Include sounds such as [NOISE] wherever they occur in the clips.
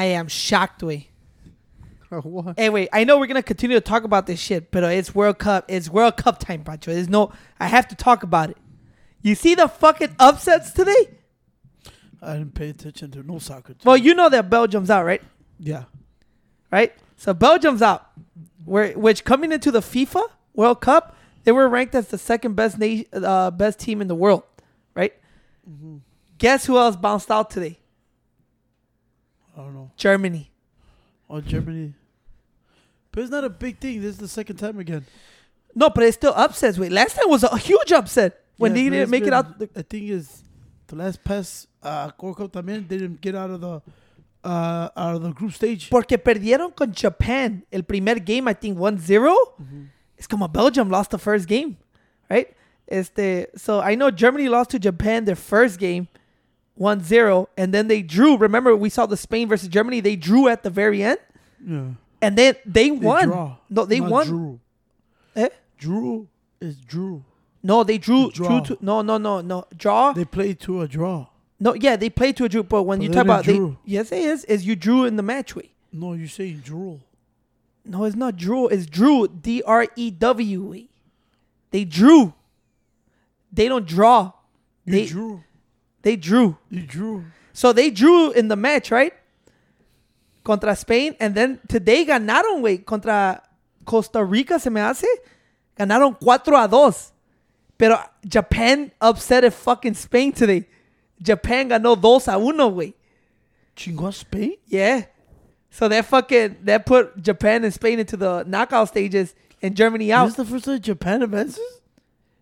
I am shocked, way. [LAUGHS] what? Wait. I know we're gonna continue to talk about this shit, but uh, it's World Cup. It's World Cup time, Pancho. There's no. I have to talk about it. You see the fucking upsets today? I didn't pay attention to no soccer. Well, you know that Belgium's out, right? yeah. Right. So Belgium's out. Where which coming into the FIFA World Cup, they were ranked as the second best nation, uh, best team in the world, right? Guess who else bounced out today? I don't know. Germany. Oh, Germany. But it's not a big thing. This is the second time again. No, but it's still upsets. Wait, last time was a huge upset when Yeah, they but didn't it's make it been- out. The, I think is the last pass. Uh, Corco también didn't get out of the uh out of the group stage. porque perdieron con Japan el primer game, I think 1-0. Mm-hmm. It's como Belgium lost the first game, right? Este, so I know Germany lost to Japan their first game 1-0 and then they drew. Remember we saw the Spain versus Germany, they drew at the very end Yeah. and then they, They won. draw. No, they won. Drew. Eh? Drew is Drew. No, they drew, Draw. drew to no, no, no, no. Draw. They played to a draw. no, yeah, they played to a drew, but when But you talk about they, drew. yes, it is. Is you drew in the match way. No, you're saying drool. No, it's not drew. It's drew. D R E W E. They drew. They don't draw. You They drew. They drew. You drew. So they drew in the match, right? Contra Spain, and then today they ganaron, güey, contra Costa Rica, se me hace. Ganaron 4 a 2. Pero Japan upset at fucking Spain today. Japan ganó 2 a 1, güey. Chingó a Spain? Yeah. So that fucking that put Japan and Spain into the knockout stages and Germany out. This is the first time Japan advances?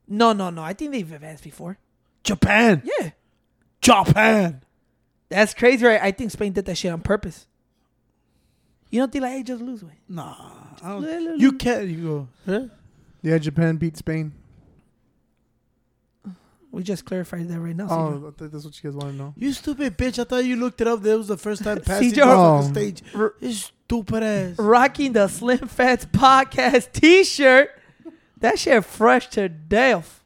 No, no, no. I think they've advanced before. Japan. Yeah. Japan. That's crazy, right? I think Spain did that shit on purpose. You don't think like, hey, just lose, way. Nah. I don't, Little- you can't. You go. Huh? Yeah, Japan beat Spain. We just clarified that right now. Oh, I think that's what you guys want to know. You stupid bitch. I thought you looked it up. That was the first time [LAUGHS] passing CJ. off Oh. the um, stage. R- You stupid ass. Rocking the Slim Fats Podcast t shirt. That shit fresh to death.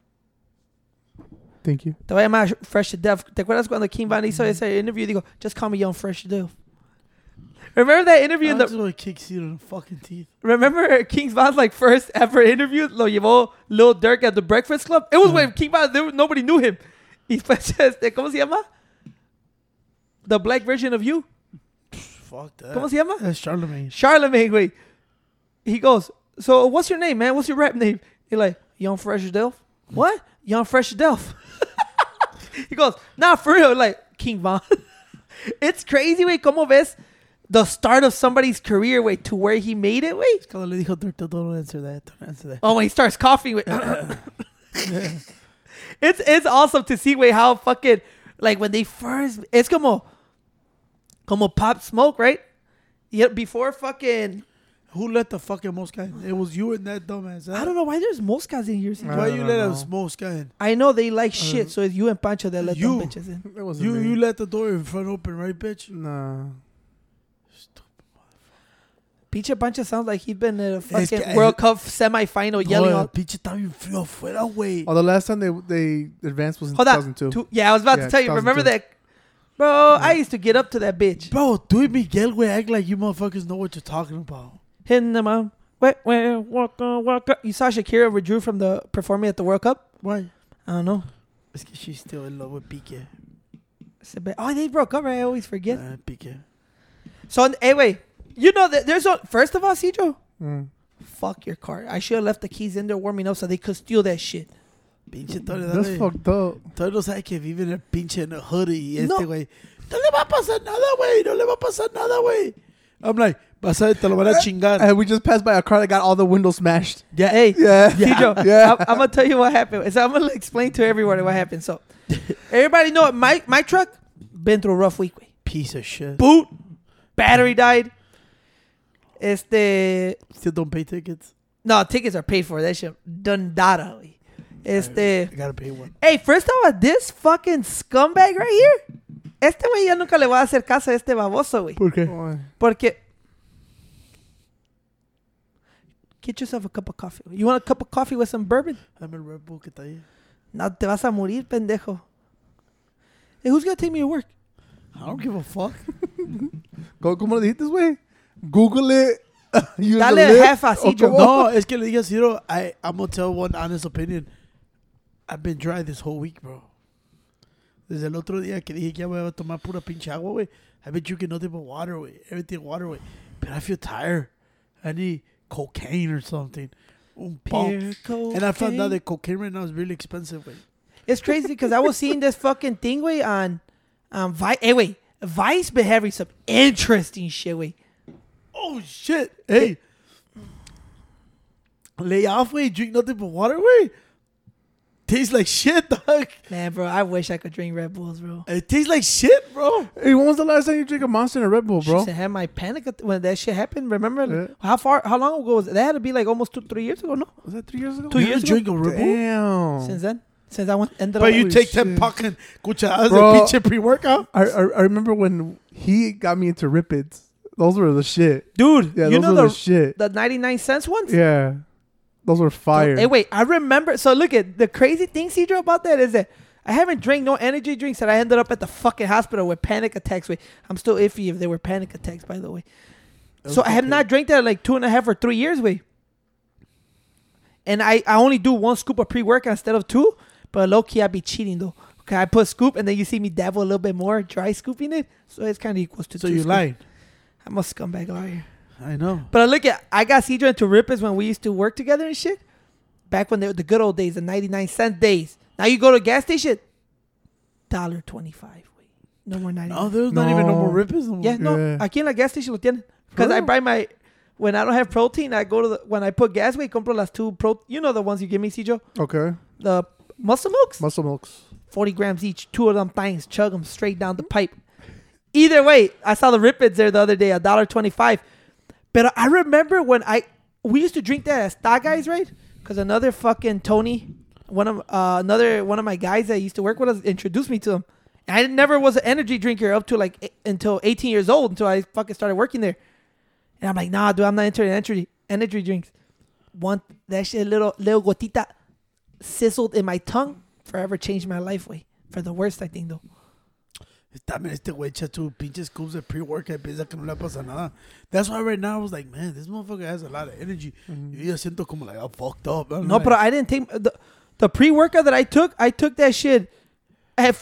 Thank you. Te voy a llamar fresh to death. ¿Te acuerdas cuando King Von hizo ese interview? Digo, just call me young fresh to death. Remember that interview in I the just want to kick you in the fucking teeth. Remember King Von's like first ever interview? Lo llevó Lil Durk at the Breakfast Club. It was mm. when King Von there, was- nobody knew him. [LAUGHS] Y pues este, ¿cómo se llama? The black version of you. Fuck that. ¿Cómo se llama? That's Charlemagne. Charlemagne, wait. He goes, so what's your name, man? What's your rap name? He like, Young Fresh Delph. Mm. What? Young Fresh Delph. [LAUGHS] he goes, nah, for real. Like, King Von. [LAUGHS] it's crazy, wait. ¿Cómo ves the start of somebody's career, wait, to where he made it, wait? Cuando le dijo don't answer that. Don't answer that. Oh, when he starts coughing, wait. [LAUGHS] it's it's awesome to see, wait, how fucking, like, when they first, it's como, como Pop Smoke, right? Yeah, before fucking Who let the fucking mosca in? It was you and that dumbass. Huh? I don't know why there's moscas in here. Why you let know. a mosca in? I know they like uh, shit, so it's you and Pancho that let You. them bitches in. That wasn't You me. you let the door in front open, right, bitch? Nah. Pinche Pancho sounds like he's been in a Es fucking que- World Cup semifinal yelling No, on. pinche está bien frío afuera, güey. Oh, the last time they they advanced was in Hold on. 2002. Two- yeah, I was about Yeah, to tell you. Remember 2002. that? Bro, I used to get up to that bitch. Bro, tú y Miguel, güey, act like you motherfuckers know what you're talking about. Hitting them on. Wait, wait, walk on, walk on. You saw Shakira withdrew from the performing at the World Cup? Why? I don't know. Es que she's still in love with Pique. It's a bit- Oh, they broke up, right? I always forget. Uh, Pique. So, anyway, you know that there's a. First of all, Cedro, Mm. fuck your car. I should have left the keys in there warming up so they could steal that shit. Pinche Tony, That's dale. fucked up. Tony no sabe que vive en el pinche en el hoodie. Y No. este güey, no le va a pasar nada, güey. No le va a pasar nada, güey. I'm like, vas a te lo van a chingar. And we just passed by a car that got all the windows smashed. Yeah, hey, Yeah. [LAUGHS] Cedro, Yeah. I'm, I'm gonna tell you what happened. So I'm gonna explain to everybody what happened. So everybody know it. my my truck been through a rough week. Piece of shit. Boot, battery died. Este, Still don't pay tickets. no tickets are paid for. That shit done data. Este, I gotta pay one. hey, first of all, this fucking scumbag right here. Este güey ya nunca le va a hacer caso a este baboso, güey. ¿Por qué? Why? Porque. Get yourself a cup of coffee. You want a cup of coffee with some bourbon? Dame el Red Bull que está ahí. No, te vas a morir, pendejo. Hey, who's gonna take me to work? I don't give a fuck. [LAUGHS] ¿Cómo, cómo le dijiste, güey? Google it. [LAUGHS] Use Dale lip. half a ¿O No, es que le dije a Ciro, I, I'm gonna tell one honest opinion. I've been dry this whole week, bro. Desde el otro día que dije que ya voy a tomar pura pinche agua, güey. I've been drinking nothing but water, güey. Everything water, güey. But I feel tired. I need cocaine or something. And I found out cocaine. that cocaine right now is really expensive, güey. It's crazy because I was seeing this fucking thing, way on, on eh, Vice. Hey, wait, Vice been having some interesting shit, way. Oh, shit. Hey. Lay off, güey. Drink nothing but water, güey. Tastes like shit, dog. Man, bro, I wish I could drink Red Bulls, bro. It tastes like shit, bro. Hey, when was the last time you drank a Monster and a Red Bull, She bro? said, had my panic at- when that shit happened. Remember Yeah. how far, how long ago was it? That had to be like almost two, three years ago, no? Was that three years ago? Two You years didn't ago. drink a Red Bull? Damn. Since then, since I went ended But up. you take them shit. fucking cucharadas de Bro. pinche pre-workout. I, I I remember when he got me into Rip Its. Those were the shit. dude. Yeah, you those know were the the shit. the ninety nine cents ones. Yeah, those were fire. Hey, wait, I remember. So look at the crazy thing, Cedro, about that is that I haven't drank no energy drinks and I ended up at the fucking hospital with panic attacks. Wait, I'm still iffy if they were panic attacks, by the way. So I have not drank that in like two and a half or three years, wait. And I, I only do one scoop of pre workout instead of two, but low key I be cheating though. Okay, I put scoop and then you see me dabble a little bit more, dry scooping it, so it's kind of equals to So you lied. I'm a scumbag liar. I know. But I look at I got Cedro into Rippers when we used to work together and shit. Back when they were the good old days, the ninety nine cent days. Now you go to a gas station, dollar twenty five. No more ninety. No, there's not even no more No. rippers. No more. yeah, no. Yeah. Aquí en la gas station lo tienen. Because I buy my when I don't have protein, I go to the when I put gas weight, compro las two pro. You know the ones you give me, Cedro. okay, The muscle milks, muscle milks. forty grams each. Two of them things, chug them straight down the pipe. Either way, I saw the Rip Its there the other day, a dollar twenty five. But I remember when I we used to drink that as Star Guys, right? Because another fucking Tony, one of uh, another one of my guys that used to work with us, introduced me to him. And I never was an energy drinker up to like until 18 years old until I fucking started working there. And I'm like, nah, dude, I'm not into energy energy drinks. One that shit, little little gotita, sizzled in my tongue, forever changed my life. Way for the worst, I think though. También este güey echa tus pinches scoops de pre-workout piensa que no le pasa nada. That's why right now I was like, man, this motherfucker has a lot of energy. Y yo siento como like, I'm fucked up. I'm No, like, but I didn't take the the pre workout that I took. I took that shit at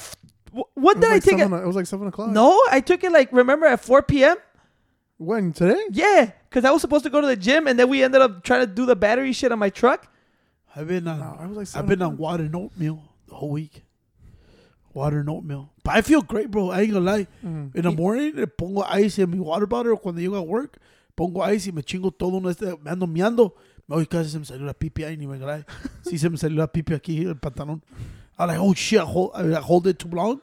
what did was I take? seven, At, it was like seven o'clock. no, I took it like remember at 4 p.m. when today? Yeah, because I was supposed to go to the gym and then we ended up trying to do the battery shit on my truck. I've been on, No, I was like I've been on water and oatmeal the whole week. Water and oatmeal. But I feel great, bro. I ain't gonna lie. Mm. In the morning, le pongo ice in mi water bottle. Cuando llego a work, pongo ice y me chingo todo este, me ando miando. Hoy casi se me salió la pipi ahí, ni me lie. [LAUGHS] Sí se me salió la pipi aquí, el pantalón. I'm like, oh shit, I hold, I hold it too long.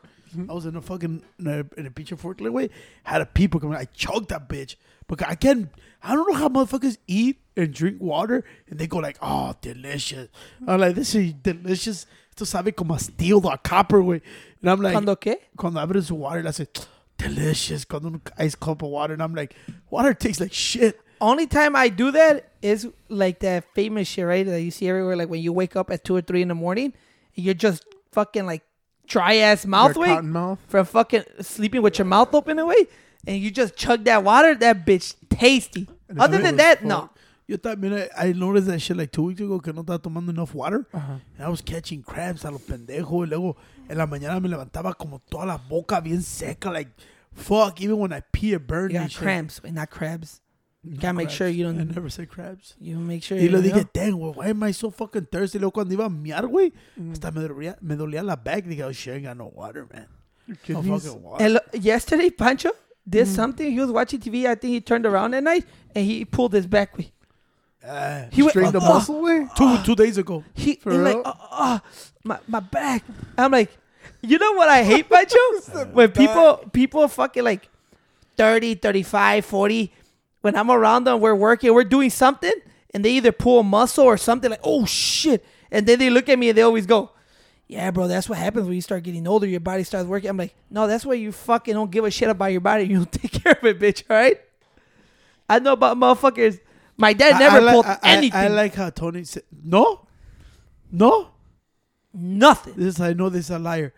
I was in a fucking, in a, in a picture forklift way. Had a people coming, I chugged that bitch. Because I can't, I don't know how motherfuckers eat and drink water and they go like, oh, delicious. I'm like, this is delicious. Esto sabe como a steel or a copper, way. And I'm like, Cuando qué? cuando abres su water, le hace delicious. Cuando un ice cup of water, and I'm like, water tastes like shit. Only time I do that is like that famous shit, right? That you see everywhere, like when you wake up at two or three in the morning, and you're just fucking like dry ass mouth Your way cotton mouth. from fucking sleeping with your mouth open away, and you just chug that water. That bitch tasty. And it's Other than that, fuck. no. Yo también, I, I noticed that shit like two weeks ago que no estaba tomando enough water. Ajá. And I was catching crabs a lo pendejo. Y luego en la mañana me levantaba como toda la boca bien seca. Like, fuck, even when I pee, it burned You got cramps, but not crabs. No Gotta make sure you don't- I never said crabs. You make sure. Y you know. dije, dang, güey, why am I so fucking thirsty? Luego cuando iba a miar, güey, Mm. hasta me dolía, me dolía la back. Dije, oh shit, I got no water, man. No fucking water. Look, yesterday, Pancho did Mm. something. He was watching TV. I think he turned around at night and he pulled his back. way. Ah, He went, Strained the "Oh." muscle way. two, two days ago. He, For he like, oh, my, my back. I'm like, you know what I hate, Pancho? [LAUGHS] when people people fucking like 30, 35, 40, when I'm around them, we're working, we're doing something, and they either pull a muscle or something like, oh shit. And then they look at me and they always go, yeah, bro, that's what happens when you start getting older. Your body starts working. I'm like, no, that's why you fucking don't give a shit about your body. You don't [LAUGHS] take care of it, bitch, all right? I know about motherfuckers. My dad never I, like- pulled I- anything. I, like how Tony said, no, no. Nothing. This I know this is a liar.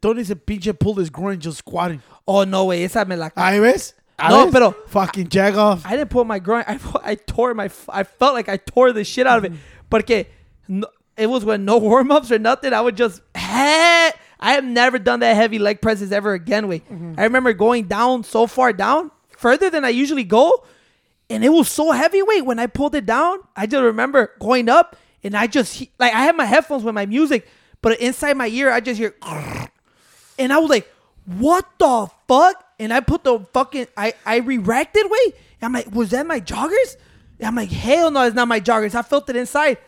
Tony se pinche pulled his groin just squatting. Oh, no way. Esa me la... Ahí ves? Ahí No, pero- Fucking jag off. I didn't pull my groin. I, I tore my... I felt like I tore the shit out of it. Mm-hmm. Porque no, it was when no [LAUGHS] warm-ups or nothing. I would just... I have never done that heavy leg presses ever again, way. Mm-hmm. I remember going down so far down, further than I usually go. And it was so heavyweight when I pulled it down. I just remember going up and I just... Like, I had my headphones with my music. But inside my ear, I just hear... [SNIFFS] And I was like, what the fuck? And I put the fucking I I re-racked it I'm like, was that my joggers? And I'm like, hell no, it's not my joggers. I felt it inside.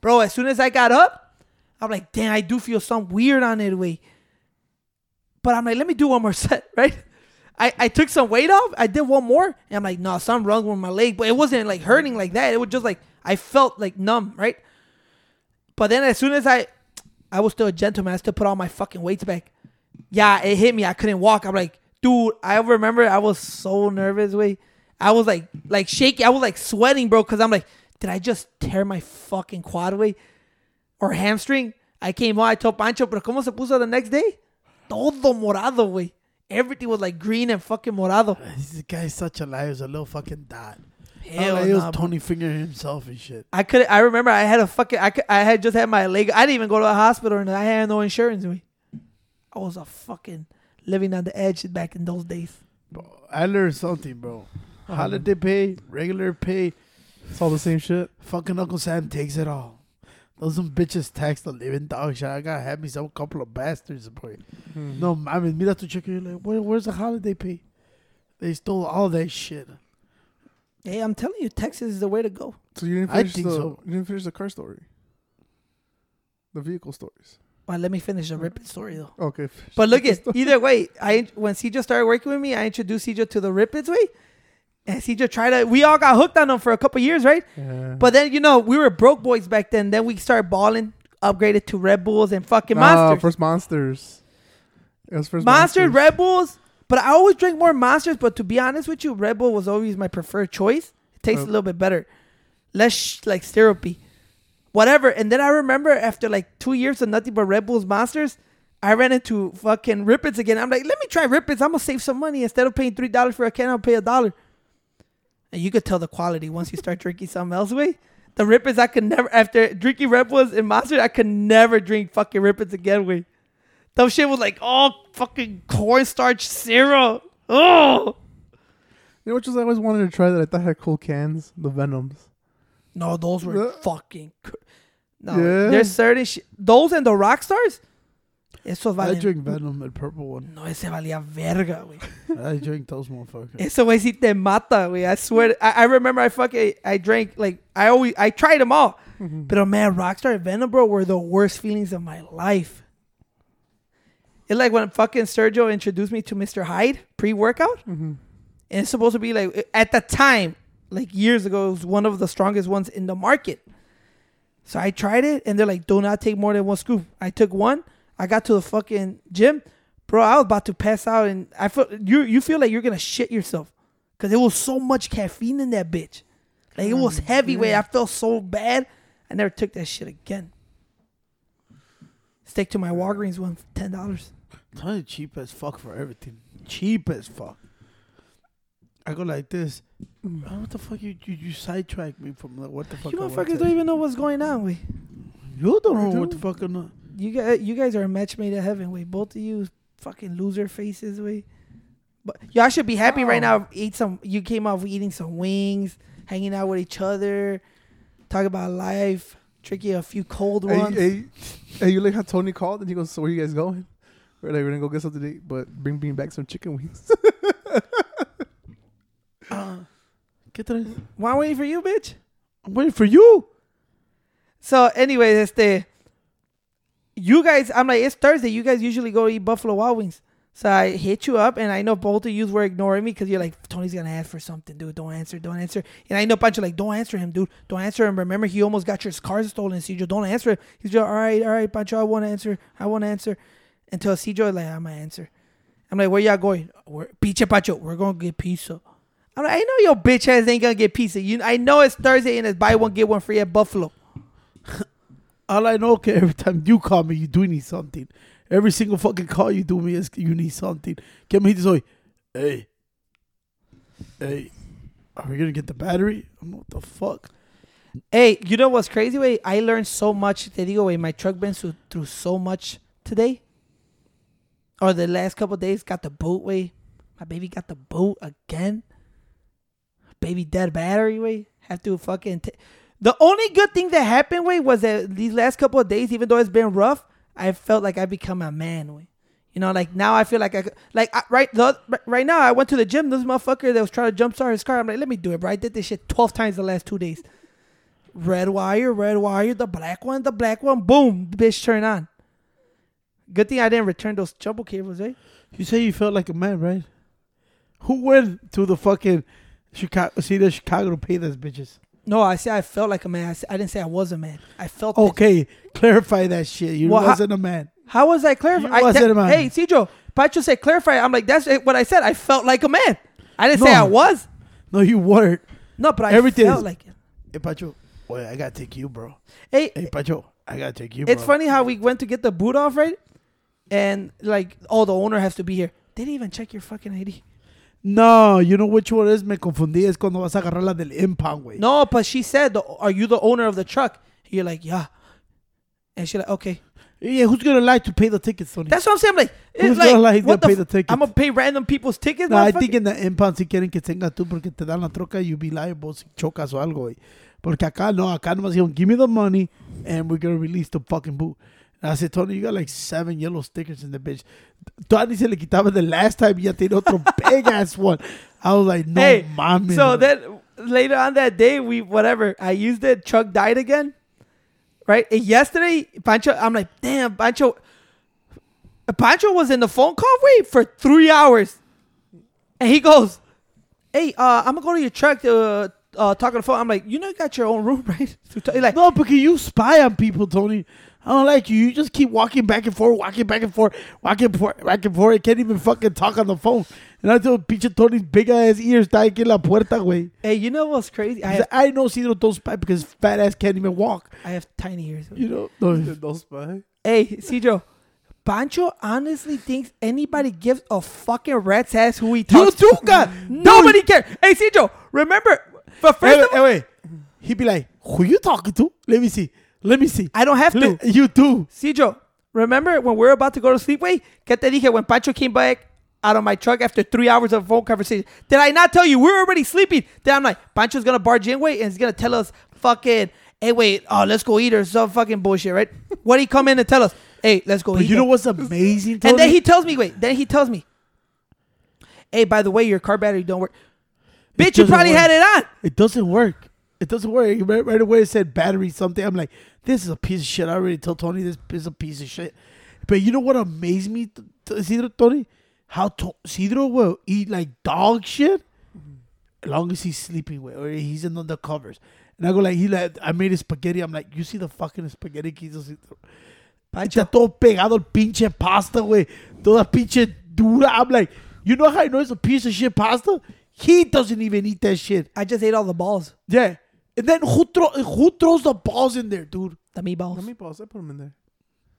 Bro, as soon as I got up, I'm like, damn, I do feel something weird on it way. But I'm like, let me do one more [LAUGHS] set, right? I, I took some weight off. I did one more. And I'm like, no, something wrong with my leg. But it wasn't like hurting like that. It was just like I felt like numb, right? But then as soon as I I was still a gentleman, I still put all my fucking weights back yeah, it hit me. I couldn't walk. I'm like, dude, I remember I was so nervous. Way, I was like, like shaky. I was like sweating, bro, because I'm like, did I just tear my fucking quad way or hamstring? I came home. I told Pancho, pero cómo se puso the next day? Todo morado, way. Everything was like green and fucking morado. [LAUGHS] This guy's such a liar. He's a little fucking dot. Hell he was nah, bro. Tony Finger himself and shit. I could. I remember I had a fucking. I could, I had just had my leg. I didn't even go to the hospital, and I had no insurance. Way. I was a fucking living on the edge back in those days. Bro, I learned something, bro. Holiday pay, regular pay. It's all the same shit. Fucking Uncle Sam takes it all. Those some bitches tax the living dog shit. I gotta have me some couple of bastards, boy. Hmm. No, I mean, mira tu check. You're like, Where, where's the holiday pay? They stole all that shit. Hey, I'm telling you, Texas is the way to go. So you didn't I finish think the so. you didn't finish the car story. The vehicle stories. Well, let me finish the ripping story though. Okay. But look at either way, I when CJ started working with me, I introduced CJ to the Rip Its way, and CJ tried to. We all got hooked on them for a couple years, right? Yeah. But then you know we were broke boys back then. Then we started balling, upgraded to Red Bulls and fucking Nah, Monsters. first monsters. It was first Monsters, Red Bulls. But I always drink more Monsters. But to be honest with you, Red Bull was always my preferred choice. It tastes a little bit better, less sh- like syrupy, whatever. And then I remember after like two years of nothing but Red Bulls Monsters, I ran into fucking Rip Its again. I'm like, let me try Rip Its. I'm gonna save some money instead of paying three dollars for a can. I'll pay a dollar. And you could tell the quality once you start drinking something else. Way the Rip Its, I could never after drinking Red Bulls and Monsters, I could never drink fucking Rip Its again. Way. That shit was like, oh, fucking cornstarch syrup. Oh. You know what just I always wanted to try that I thought had cool cans? The Venoms. No, those were fucking. cr- No, Yeah. there's certain shit. Those and the rock stars. Eso I drink Venom, the purple one. No, ese valía verga, güey. I drink those motherfuckers. Eso güey sí te mata, güey. I swear. I, I remember I fucking I drank like I always I tried them all, [LAUGHS] but man, Rockstar and Venom, bro, were the worst feelings of my life. It's like when fucking Sergio introduced me to Mr. Hyde pre-workout. Mm-hmm. And it's supposed to be like at the time, like years ago, it was one of the strongest ones in the market. So I tried it, and they're like, "Do not take more than one scoop." I took one. I got to the fucking gym, bro. I was about to pass out, and I felt you. You feel like you're gonna shit yourself, cause it was so much caffeine in that bitch. Like it was mm, heavyweight. I felt so bad. I never took that shit again. Stick to my Walgreens one for ten dollars. Tony cheap as fuck for everything. Cheap as fuck. I go like this. Oh, what the fuck you you, you sidetrack me from like, what the fuck? You motherfuckers don't even know what's going on. We You don't know what the fuck I'm not. You guys, you guys are a match made in heaven. We both of you fucking loser faces. We, but y'all should be happy right now. Eat some. You came off eating some wings, hanging out with each other, talk about life, drinking a few cold ones. hey, hey, you like how Tony called and he goes, "So where you guys going?" We're like, "We're gonna go get something to eat, but bring bring back some chicken wings." [LAUGHS] Uh, ¿Qué traes? Why waiting for you, bitch? I'm waiting for you. So, anyways, este, you guys, I'm like, it's Thursday. You guys usually go eat Buffalo Wild Wings. So I hit you up, and I know both of you were ignoring me because you're like, Tony's gonna ask for something, dude. Don't answer, don't answer. And I know Pancho like, don't answer him, dude. Don't answer him. Remember, he almost got your car stolen. Cedro, don't answer. him. He's just, all right, all right, Pancho, I want to answer. I want to answer. Until Cedro like, I'm gonna answer. I'm like, where y'all going? We're, Piche Pancho, we're gonna get pizza. I'm like, I know your bitch ass ain't gonna get pizza. You, I know it's Thursday and it's buy one get one free at Buffalo. [LAUGHS] All I know, okay, every time you call me, you do need something. Every single fucking call you do me is you need something. Que me dice hoy, hey, hey, are we gonna get the battery? I'm what the fuck? Hey, you know what's crazy, way? I learned so much. Te digo, way, my truck been through, through so much today. Or the last couple days, got the boot, way. My baby got the boot again. Baby dead battery, way. Have to fucking. T- the only good thing that happened, way, was that these last couple of days, even though it's been rough, I felt like I become a man, way. You know, like now I feel like I could, like I, right the, right now I went to the gym. This motherfucker that was trying to jumpstart his car. I'm like, let me do it, bro. I did this shit twelve times the last two days. Red wire, red wire, the black one, the black one, boom, bitch turn on. Good thing I didn't return those jumbo cables, eh? You say you felt like a man, right? Who went to the fucking Chicago, see the Chicago to pay those bitches? No, I said I felt like a man. I, said, I didn't say I was a man. I felt. Okay, clarify that shit. You Well, wasn't a man. How was I clarifying? You wasn't a man. Hey, Cedro, Pacho said clarify. I'm like, that's what I said. I felt like a man. I didn't say I was. No, you weren't. No, but I Everything felt is- like it. Hey, Pacho, boy, I gotta take you, bro. Hey, Hey, Pacho, I gotta take you. it's bro. funny how we went to get the boot off, right? And like, oh, the owner has to be here. They didn't even check your fucking ID. No, you know which one is? Me confundí. Es cuando vas a agarrar la del impound, güey. No, but she said, "Are you the owner of the truck?" You're like, "Yeah," and she's like, "Okay." Yeah, who's gonna lie to pay the tickets, Tony? That's what I'm saying. I'm like, Who's like, gonna lie he's gonna pay the the ticket? I'm gonna pay random people's tickets. No, I think in the impound si quieren que tengas tú porque te dan la troca, you be liable si chocas o algo, güey. Porque acá no, acá nomás dijeron, give me the money and we're gonna release the fucking boot. And I said, Tony, you got like seven yellow stickers in the bitch. Tony se le quitaba the last time ya tiene otro [LAUGHS] big ass one. I was like, no Hey, mames. So then later on that day, we whatever. I used it. Truck died again. Right. And yesterday, Pancho. I'm like, damn, Pancho. Pancho was in the phone call wait for three hours, and he goes, "Hey, uh, I'm gonna go to your truck to uh, uh, talk on the phone." I'm like, "You know, you got your own room, [LAUGHS] right?" So t- he's like, No, because you spy on people, Tony. I don't like you. You just keep walking back and forth, walking back and forth, walking forth, back and forth. You can't even fucking talk on the phone. And I told pinche Tony's big ass ears está aquí en la puerta, güey. "Hey, you know what's crazy? I I, have, I know Cedro don't spy because fat ass can't even walk. I have tiny ears." You know? No, Don't spy. Hey, Cedro. Pancho honestly thinks anybody gives a fucking rat's ass who he you talks too, to. God. Nobody cares. Hey, Cedro, remember, for first Hey, of hey, all, wait. He'd be like, who you talking to? Let me see. Let me see. I don't have to. You do. Cedro, remember when we were about to go to sleep, way? Que te dije when Pancho came back out of my truck after three hours of phone conversation? Did I not tell you we were already sleeping? Then I'm like, Pancho's gonna barge in, wait, and he's gonna tell us fucking, hey, wait, oh, let's go eat or some fucking bullshit, right? [LAUGHS] what did he come in and tell us? Hey, let's go But eat. you know then." what's amazing, Tony? And then he tells me, wait, then he tells me, hey, by the way, your car battery don't work. Bitch, you probably work. had it on. It doesn't work. It doesn't work. Right, right away it said battery something. I'm like, this is a piece of shit. I already told Tony this is a piece of shit. But you know what amazed me, Cedro, Tony? How to- Cedro will eat like dog shit as long as he's sleeping with or he's in the covers. And I go like, he like, I made his spaghetti. I'm like, you see the fucking spaghetti que hizo? Está todo pegado el pinche pasta, güey. Toda pinche dura. I'm like, you know how I know it's a piece of shit pasta? He doesn't even eat that shit. I just ate all the balls, Yeah. And then who throw who throws the balls in there, dude? the meatballs. Let me pause. I put them in there.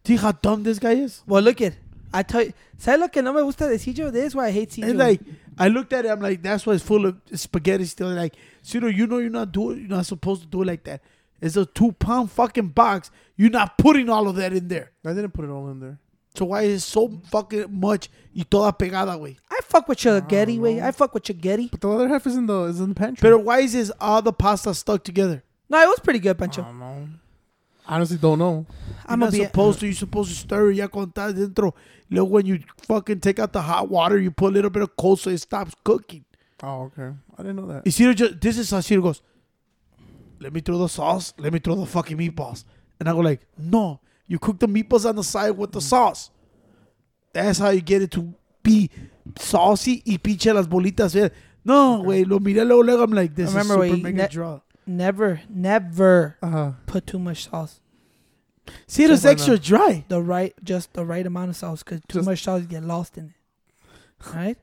See how dumb this guy is? Well, look at, I tell you, ¿sabes lo que no me gusta de Cijo? This is why I hate Cijo. And like I looked at it, I'm like, that's why it's full of spaghetti still. Like, Ciro, you know you're not doing you're not supposed to do it like that. It's a two pound fucking box. You're not putting all of that in there. I didn't put it all in there. So why is so fucking much y toda pegada, güey? I fuck with your Getty, way. I fuck with your Getty. But the other half is in the is in the pantry. But why is this all the pasta stuck together? No, it was pretty good, Pancho. I don't know. Honestly, don't know. I'm You're not be. supposed to. You're supposed to stir it ya con está dentro. Luego when you fucking take out the hot water, you put a little bit of cold so it stops cooking. Oh, okay. I didn't know that. Y Ciro just, this is how Ciro goes, let me throw the sauce, let me throw the fucking meatballs. And I go like, no, you cook the meatballs on the side with the sauce. That's how you get it to be saucy y pinche las bolitas. No, güey, lo miré luego, luego, I'm like, this Remember, is super mega ne- draw. Never, never Uh huh. put too much sauce. Ciro's Why extra not? dry. The right, just the right amount of sauce, because too Just- much sauce get lost in it. Right?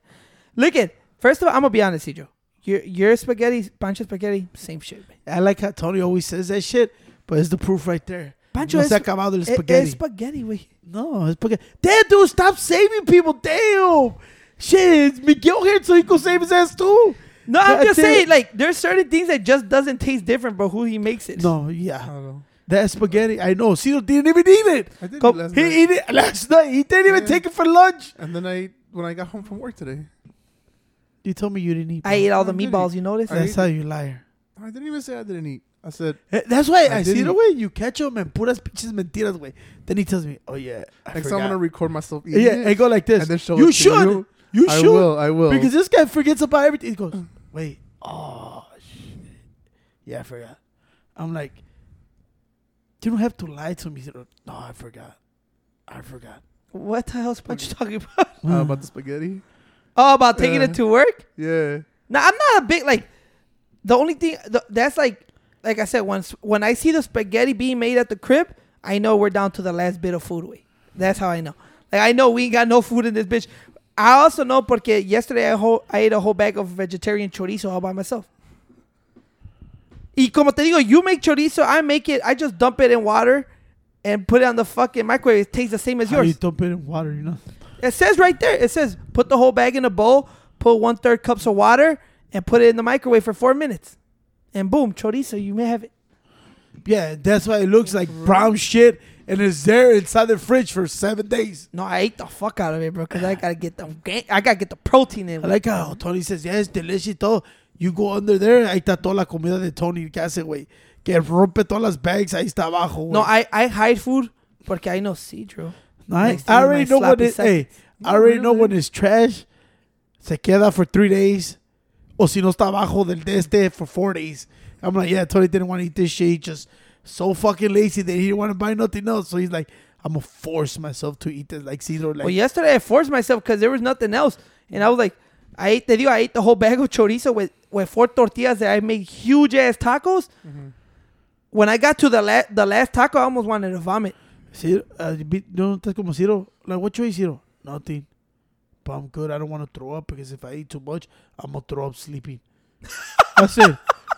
Look at. First of all, I'm gonna be honest, Cijo. Your your spaghetti, Pancho spaghetti, same shit. Man. I like how Tony always says that shit, but it's the proof right there. Pancho, no es, se ha acabado el es- spaghetti. es spaghetti, güey. no, es porque. Damn, dude, stop saving people. Damn. Shit, Miguel here so he could save his ass too. No, I'm God just saying, it. like, there's certain things that just doesn't taste different, but who he makes it. No, I yeah. don't know. That spaghetti, I know. Ciro didn't even eat it. I did Come- eat last He night. ate it last night. He didn't even Yeah. take it for lunch. And then I when I got home from work today. You told me you didn't eat. I ate all the I did meatballs. eat. You notice? I That's how you liar. I didn't even say I didn't eat. I said Eh, That's why I I, see the way you catch him and put puras pinches mentiras, way. Then he tells me, "Oh yeah, I next time. I'm gonna record myself eating yeah, it. and go like this. and then show you it to should. you. You I should. will. I will. Because this guy forgets about everything. He goes, [CLEARS THROAT] "Wait, oh shit, yeah, I forgot." I'm like, "You don't have to lie to me." He's like, No, I forgot. I forgot. What the hell is Pancho talking about? [LAUGHS] uh, about the [SIGHS] spaghetti. Oh, about taking Yeah. it to work? Yeah. Now I'm not a big like. The only thing the, that's like, like I said, once when I see the spaghetti being made at the crib, I know we're down to the last bit of food. That's how I know. Like I know we ain't got no food in this bitch. I also know because yesterday I, whole, I ate a whole bag of vegetarian chorizo all by myself. Y como te digo, you make chorizo, I make it. I just dump it in water and put it on the fucking microwave. It tastes the same as How yours. you dump it in water, you know? It says right there. It says put the whole bag in a bowl, put one third cups of water, and put it in the microwave for four minutes, and boom, chorizo. You may have it. Yeah, that's why it looks like brown shit, and it's there inside the fridge for seven days. No, I ate the fuck out of it, bro, because I gotta get the I gotta get the protein in. I like how Tony says, yeah, it's delicious. Todo. You go under there, ahí está toda la comida de Tony que hace, güey. Que rompe todas las bags, ahí está abajo, güey. no, I I hide food porque I know Cedro. No, I, I already know when it, hey. I already know when it's trash. Se queda for three days. O si no está abajo del de este for four days. I'm like, yeah, Tony didn't want to eat this shit. He just so fucking lazy that he didn't want to buy nothing else. So he's like, I'm gonna force myself to eat this like Cedro. Like, Well, yesterday I forced myself because there was nothing else, and I was like, I ate. the digo, I ate the whole bag of chorizo with with four tortillas that I made huge ass tacos. When I got to the la- the last taco, I almost wanted to vomit. Ciro, uh, be- no estás como Ciro. Like, what you eat, Ciro? Nothing. But I'm good. I don't want to throw up because if I eat too much, I'm gonna throw up sleeping. [LAUGHS] That's it.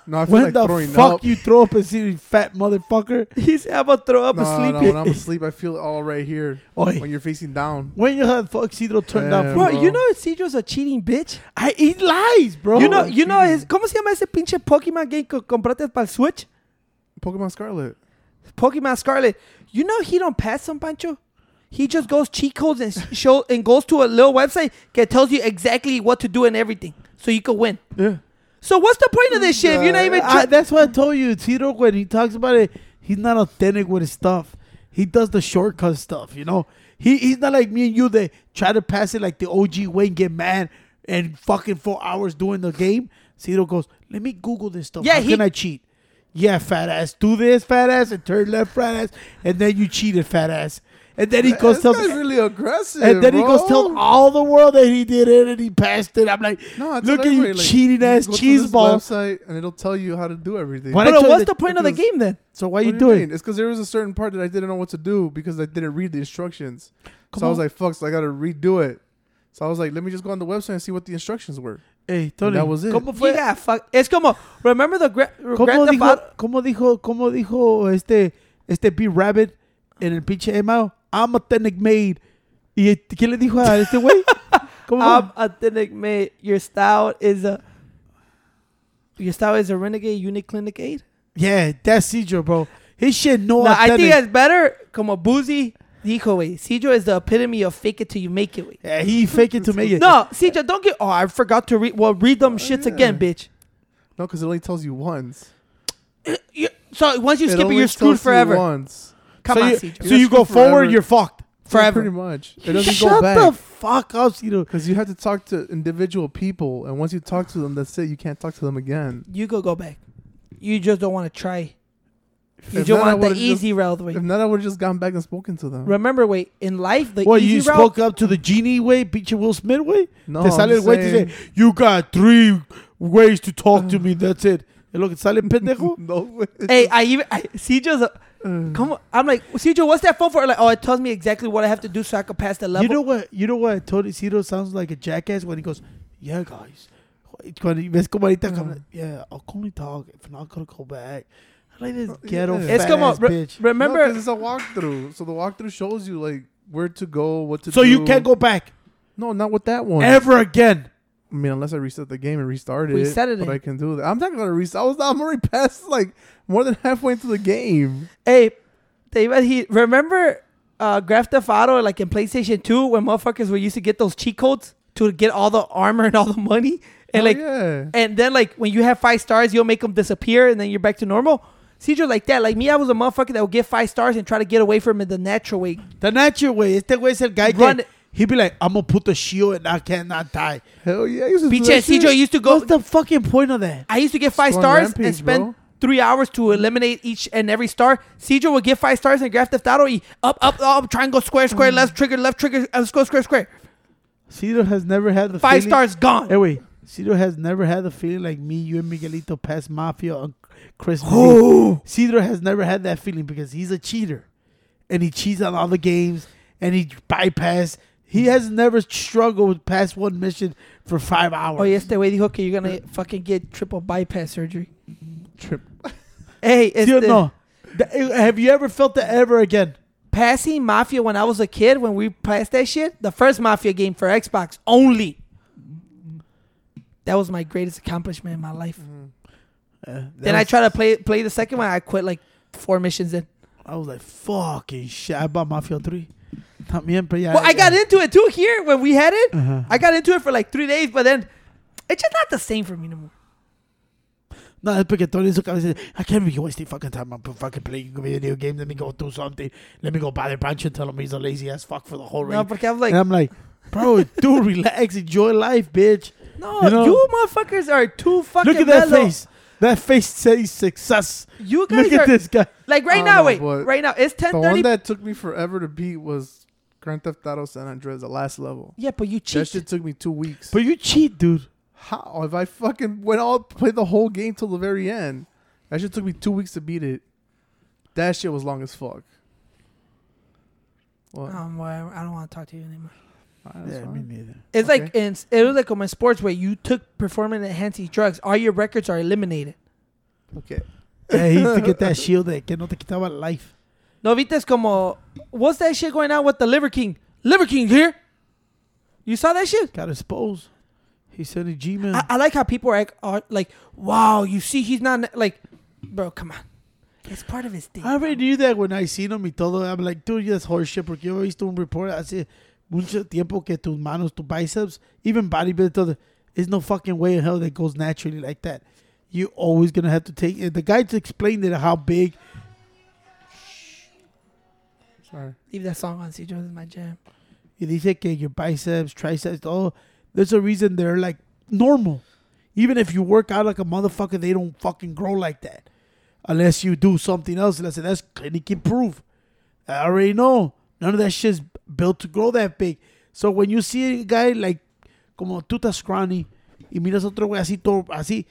No, I feel when like the throwing fuck up. you throw up and see you fat motherfucker? [LAUGHS] He said, "I'm gonna throw up no, and no, sleep." when I'm asleep, [LAUGHS] I feel it all right here. Oi. When you're facing down. When you have fuck Cedro turned down Bro, bro. you know Cedro's a cheating bitch. I eat lies, bro. you know, you know cheating. his, ¿Cómo se llama ese pinche Pokemon game que compraste para el Switch? Pokemon Scarlet. Pokemon Scarlet. You know he don't pass some Pancho. He just goes cheat codes and show and goes to a little website that tells you exactly what to do and everything, so you can win. Yeah. So what's the point of this shit if you're not even? Uh, I, Try- that's why I told you, Tito, when he talks about it, he's not authentic with his stuff. He does the shortcut stuff, you know. He he's not like me and you that try to pass it like the OG way and get mad and fucking four hours doing the game. Cito goes, let me Google this stuff. Yeah, How he- can I cheat? Yeah, fat ass. Do this, fat ass, and turn left, fat ass, and then you cheated, fat ass. And then he goes this tell guy's really aggressive. and then he goes tell all the world that he did it and he passed it. I'm like, No, I tell look at you like, cheating you ass go cheese ball. website and it'll tell you how to do everything. Why but don't what's the point of the game then? So why What you do doing? mean? It's because there was a certain part that I didn't know what to do because I didn't read the instructions. Come so I was like, "Fuck!" So I got to redo it. So I was like, "Let me just go on the website and see what the instructions were." Hey, Tony, that was it. ¿Cómo fue? got fuck. It's como remember the gra- ¿Cómo Grand Theft dijo, Auto- ¿Cómo dijo, cómo dijo este, este B Rabbit en el pinche 8 Mile? I'm authentic made. ¿Y quién le dijo a este güey? [LAUGHS] ¿Cómo I'm fue? authentic, mate. Your style is a your style is a renegade unique clinic aid. Yeah, that's Cedro, bro. His shit no No, I think it's better. Como Boozy dijo, wey. Cedro is the epitome of fake it till you make it, wey. yeah, he fake it to make it. No, Cedro, don't get. Oh, I forgot to read. Well, read them oh, shits yeah. again, bitch. No, because it only tells you once. [CLEARS THROAT] So once you It skip it, you're screwed tells you forever. Once. Come so on, you, Cedro. so you go You're screwed forward, you're fucked. Yeah, Forever. pretty much. It doesn't Shut go back. the fuck up, Cedro. Because you have to talk to individual people, and once you talk to them, that's it. You can't talk to them again. you could go back. You just don't want to try. You If just not, want the would've easy route, way. If not, I would have just gone back and spoken to them. Remember, wait, in life, the Well, easy you route. spoke up to the genie way, pinche Will Smith way. No, te I'm sale el just güey te saying- you got three ways to talk to um, me. That's it. Es lo que sale [LAUGHS] pendejo. no way. Hey, I even I, Cedro's a, mm. come on. I'm like, Cedro, what's that phone for? Like, oh, it tells me exactly what I have to do so I can pass the level. You know what? You know what? Tony Cito sounds like a jackass when he goes, "Yeah, guys." Cuando ves como ahorita, mm. como, yeah, I'll only talk if I'm not gonna go back. Like this oh, ghetto Yeah. fat It's come ass on, re- bitch. remember? No, 'cause it's a walkthrough. So the walkthrough shows you like where to go, what to do So do. you can't go back No, not with that one. ever again. I mean, unless I reset the game and restart it. Reset it. But I can do that. I'm not gonna reset. I was. I'm already past like more than halfway into the game. Hey, David, he remember uh, Grand Theft Auto like in PlayStation 2 when motherfuckers were used to get those cheat codes to get all the armor and all the money, and Hell like, yeah. and then like when you have five stars, you'll make them disappear, and then you're back to normal. Cedro like that. Like me, I was a motherfucker that would get five stars and try to get away from it the natural way. The natural way. Este güey es el guy Run que it. He'd be like, I'm gonna put the shield and I cannot die. Hell yeah. I used to Bitch, that used to go. What's the fucking point of that? I used to get five Go on stars Rampage, and spend bro. three hours to eliminate each and every star. Cedro would get five stars and Grand Theft Auto. He up, up, up, triangle, square, square, left trigger, left trigger, uh, let's go square, square. Cedar has never had the Five feeling- stars gone. Hey, wait. Cedar has never had the feeling like me, you, and Miguelito past Mafia on Christmas. [GASPS] Eve. Who? Cedar has never had that feeling because he's a cheater, and he cheats on all the games, and he bypass. He has never struggled with past one mission for five hours. Oh, y este güey dijo que you're gonna uh, fucking get triple bypass surgery. Trip. Hey, See or este, no? Th- eh, Have you ever felt that ever again? passing Mafia when I was a kid, when we passed that shit, the first Mafia game for Xbox only. That was my greatest accomplishment in my life. Uh, Then I tried to play play the second one. I quit like four missions in. I was like, fucking shit. I bought Mafia 3. También, pero ya- Well, I got into it too here when we had it. Uh-huh. I got into it for like three days, but then it's just not the same for me no more. No, es porque Tony su cabeza I can't be wasting fucking time on fucking playing video games. Let me go do something. Let me go buy bother Pancho and tell him he's a lazy ass fuck for the whole No, race. porque I'm like, and I'm like, bro, [LAUGHS] dude, relax, enjoy life, bitch. no, you know- you motherfuckers are too fucking Look at that mellow. face. That face says success. You guys Look at are this guy. like right now. don't know, wait, right now it's ten The one thirty. that took me forever to beat was Grand Theft Auto San Andreas, the last level. Yeah, but you cheated. That shit took me two weeks. But you cheat, dude. How? If I fucking went all play the whole game till the very end, that shit took me two weeks to beat it. That shit was long as fuck. What? Um, well, I don't want to talk to you anymore. Alright, that's Yeah, me neither. It's Okay. like in it was like in sports where you took performance enhancing drugs. All your records are eliminated. Okay. Yeah, he used to get that [LAUGHS] shield that que no te quitaba life. No viste como what's that shit going on with the Liver King? Liver King here. You saw that shit? Got exposed. He sent a Gmail. I, I like how people are, like- are like, wow, you see, he's not like, bro, come on, it's part of his thing. I already knew that when I seen him y todo. I'm like, dude, that's horseshit. Porque yo he visto un report hace mucho tiempo que tus manos, tus biceps, even bodybuilding, todo, there's no fucking way in hell that goes naturally like that. You always gonna have to take it. The guy just explained it how big. Sorry. Leave that song on, see, Joe, this is my jam. Y dice que your biceps, triceps, all. There's a reason they're like normal. Even if you work out like a motherfucker, they don't fucking grow like that. Unless you do something else. And I said, that's clinically proof. I already know. None of that shit's built to grow that big. So when you see a guy like, como tú estás scrawny, y miras otro güey así, todo así,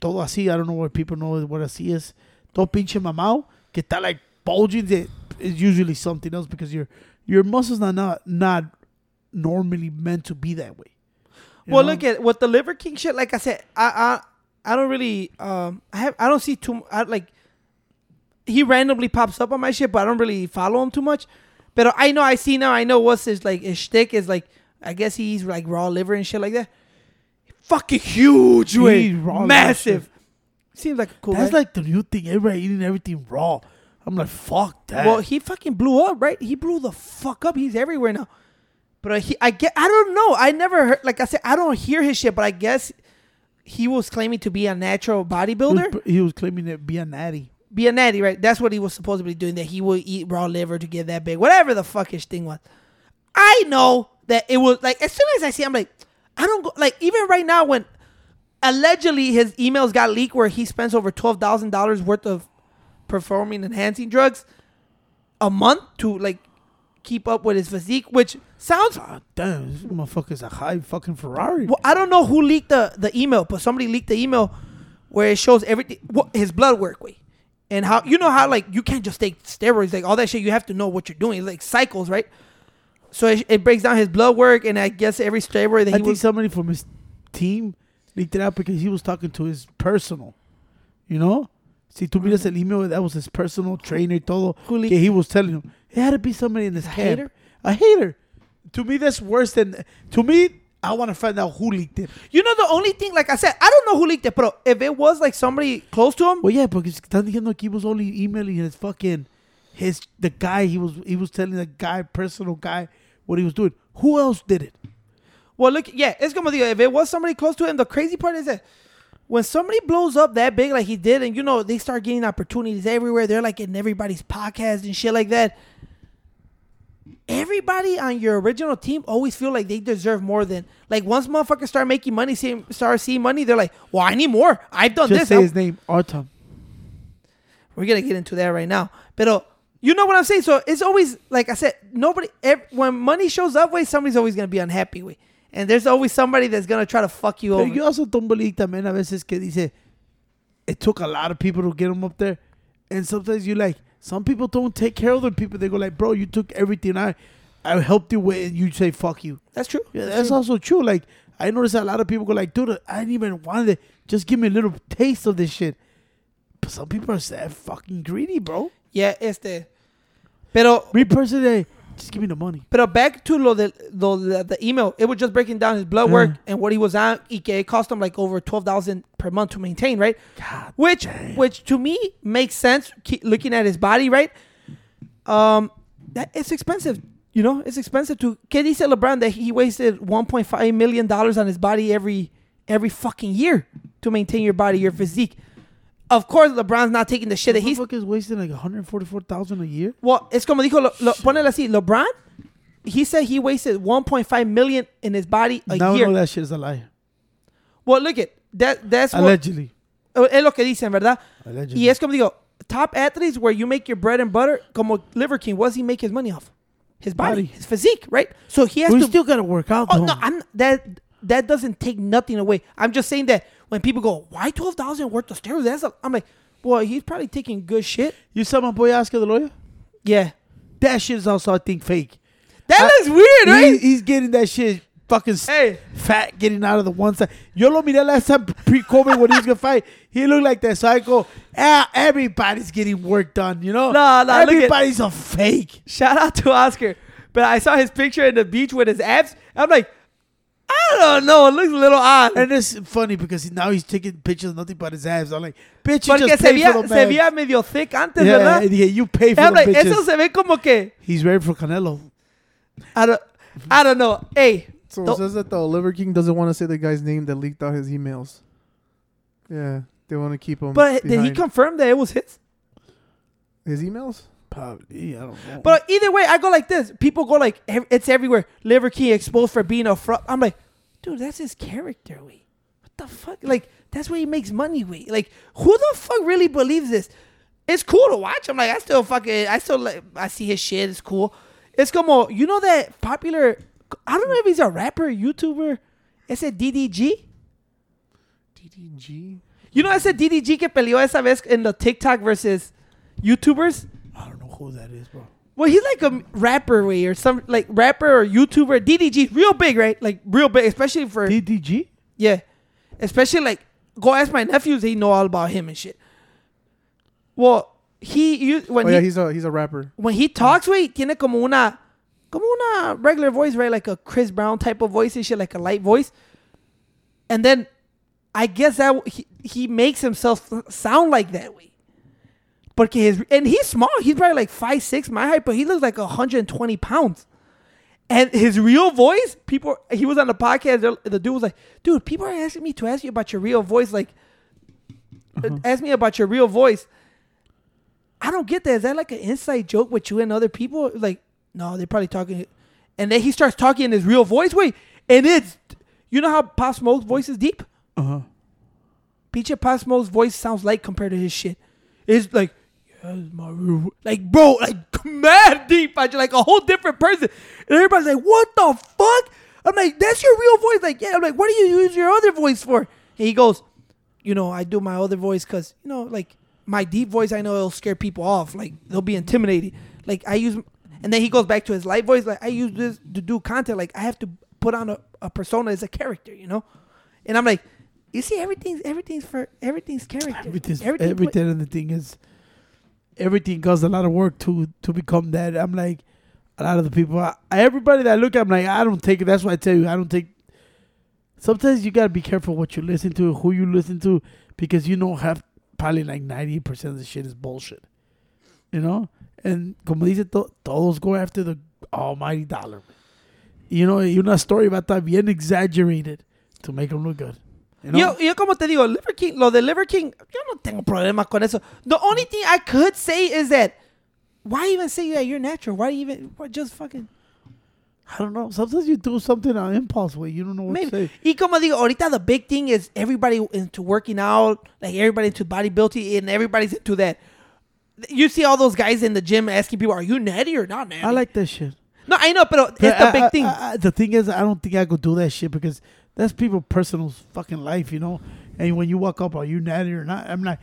todo así, I don't know what people know what así es, todo pinche mamado, que está like bulging, that is usually something else because your your muscles are not not normally meant to be that way. Well, know? look at what the Liver King shit. Like I said, I I I don't really um I have I don't see too I like he randomly pops up on my shit, but I don't really follow him too much. But I know I see now. I know what's his like his shtick is like. I guess he's like raw liver and shit like that. Fucking huge, way, massive. Seems like a cool. That's guy. like the new thing. Everybody eating everything raw. I'm like, fuck that. Well, he fucking blew up, right? He blew the fuck up. He's everywhere now. But he, I get, I don't know. I never heard, like I said, I don't hear his shit. But I guess he was claiming to be a natural bodybuilder, he was claiming to be a natty. Be a natty, right? That's what he was supposed to be doing. That he would eat raw liver to get that big, whatever the fuck his thing was. I know that it was like as soon as I see, I'm like, I don't go like even right now when allegedly his emails got leaked where he spends over twelve thousand dollars worth of performing enhancing drugs a month to like keep up with his physique, which sounds God damn, this motherfucker's a high fucking Ferrari. well, I don't know who leaked the, the email, but somebody leaked the email where it shows everything, his blood work way, and how you know how like you can't just take steroids, like all that shit. You have to know what you're doing, like cycles, right? So it, it breaks down his blood work, and I guess every steroid that I he think was. somebody from his team leaked it out because he was talking to his personal. You know? Si tú miras mm-hmm. el email, that was his personal trainer todo. Who que he was telling him. It had to be somebody in this A camp. hater? A hater. To me, that's worse than. To me, I want to find out who leaked it. You know the only thing, like I said, I don't know who leaked it, but if it was like somebody close to him, Well, yeah, porque están diciendo que he was only emailing his fucking his the guy he was he was telling the guy personal guy what he was doing. Who else did it? well, look, yeah, it's como digo, if it was somebody close to him, the crazy part is that when somebody blows up that big like he did, and you know they start getting opportunities everywhere, they're like in everybody's podcast and shit like that. Everybody on your original team always feel like they deserve more than like once motherfuckers start making money, see, start seeing money, they're like, "Well, I need more. I've done Just this. say I'm- his name, Artem. We're gonna get into that right now. But you know what I'm saying? So it's always like I said, nobody ev when money shows up, way somebody's always gonna be unhappy with, and there's always somebody that's gonna try to fuck you Pero over. yo also don't believe también a veces que dice it took a lot of people to get him up there, and sometimes you like some people don't take care of them people. They go like, bro, you took everything I I helped you with, and you say fuck you. That's true. Yeah, that's also true. Like I notice a lot of people go like, dude, I didn't even want it. Just give me a little taste of this shit. But some people are that fucking greedy, bro. Yeah, este. Pero Me personally, just give me the money. pero back to lo de, lo de the email, it was just breaking down his blood work Yeah. and what he was on. Y que it cost him like over twelve thousand per month to maintain, right? God, which which to me makes sense keep looking at his body right um that it's expensive you know it's expensive to Can ¿Qué dice LeBron that he wasted 1.5 million dollars on his body every every fucking year to maintain your body your physique of course LeBron's not taking the shit that he's is wasting like 144,000 a year. well it's como dijo lo, lo, ponele así LeBron he said he wasted 1.5 million in his body a now we year know that shit is a lie. well look at that that's what Allegedly. Oh, es lo que dicen verdad Allegedly. Y es como digo, top athletes where you make your bread and butter, como Liver King, what does he make his money off? His body, Body. his physique, right? So he has we to. still gotta work out. oh though. no, I'm that that doesn't take nothing away. I'm just saying that when people go, why twelve thousand worth of steroids? That's a, I'm like, boy, he's probably taking good shit. you saw my boy Oscar the lawyer. Yeah, That shit is also I think fake. that I- looks weird, right? He- he's getting that shit fucking Hey. fat, getting out of the one side. Yo lo miré last time pre-COVID when he was gonna fight. He looked like that. So I go, ah, everybody's getting work done. You know, Nah, nah, look at- everybody's a fake. Shout out to Oscar, but I saw his picture in the beach with his abs. I'm like, I don't know, it looks a little odd. And it's funny because now he's taking pictures of nothing but his abs. I'm like, bitch, you Porque just se paid veía, for the se veía medio thick antes, yeah, ¿verdad? and yeah, you pay for I'm the like, bitches. eso se ve como que He's ready for Canelo. I don't, I don't know. Hey, So Don't- it says that the Liver King doesn't want to say the guy's name that leaked out his emails. Yeah, they want to keep him. but did he behind. confirm that it was his? his emails? Probably, I don't know. But either way, I go like this. People go like, it's everywhere. Liver King exposed for being a fraud. I'm like, dude, that's his character, we. What the fuck? Like, that's where he makes money, we. Like, who the fuck really believes this? It's cool to watch. I'm like, I still fucking, I still like, I see his shit. It's cool. It's como, you know that popular, I don't know if he's a rapper, YouTuber. It's a DDG. DDG. You know ese DDG que peleó esa vez in the TikTok versus YouTubers? Who that is, bro. Well, he's like a rapper way or some like rapper or YouTuber. DDG real big, right? Like real big, especially for DDG? yeah, especially like go ask my nephews. They know all about him and shit. Well, he you when Oh he he's a he's a rapper. when he talks, way tiene como una como una regular voice, right? Like a Chris Brown type of voice and shit, like a light voice. And then I guess that he, he makes himself sound like that way. Porque his and he's small. He's probably like five six my height, but he looks like 120 pounds. And his real voice, people. He was on the podcast. The, the dude was like, "Dude, people are asking me to ask you about your real voice. Like, ask me about your real voice." I don't get that. Is that like an inside joke with you and other people? Like, no, they're probably talking. And then he starts talking in his real voice. Wait, and it's you know how Pop Smoke's voice is deep. Uh huh. Peach Pop Smoke's voice sounds light compared to his shit. It's like, yes, my real like, bro, like [LAUGHS] mad deep. I like a whole different person. And everybody's like, what the fuck? I'm like, that's your real voice. Like, yeah. I'm like, what do you use your other voice for? And he goes, you know, I do my other voice because you know, like my deep voice, I know it'll scare people off. Like they'll be intimidated. Like I use, and then he goes back to his light voice. Like I use this to do content. Like I have to put on a, a persona as a character, you know. And I'm like, You see, everything's everything's for everything's character. Everything's, Everything- everything, and the thing is, everything costs a lot of work to to become that. I'm like, a lot of the people, I, everybody that I look at, I'm like, I don't take it. That's why I tell you, I don't take. Sometimes you gotta be careful what you listen to, who you listen to, because you know have probably like ninety percent of the shit is bullshit. You know, and como dice, to, todos go after the almighty dollar. You know, y una story about that bien exaggerated to make them look good. You know? Yo, yo como te digo, Liver King, lo de Liver King, yo no tengo problemas con eso. The only thing I could say is that, why even say that you're natural? Why even, why just fucking, I don't know. Sometimes you do something on impulse way. You don't know what maybe. to say. Y como digo, ahorita the big thing is everybody into working out, like everybody into bodybuilding, and everybody's into that. You see all those guys in the gym asking people, are you natty or not natty? I like that shit. no, I know, but it's But the big I- thing. I- I- the thing is, I don't think I could do that shit because that's people personal fucking life, you know. And when you walk up, are you natty or not? I'm like,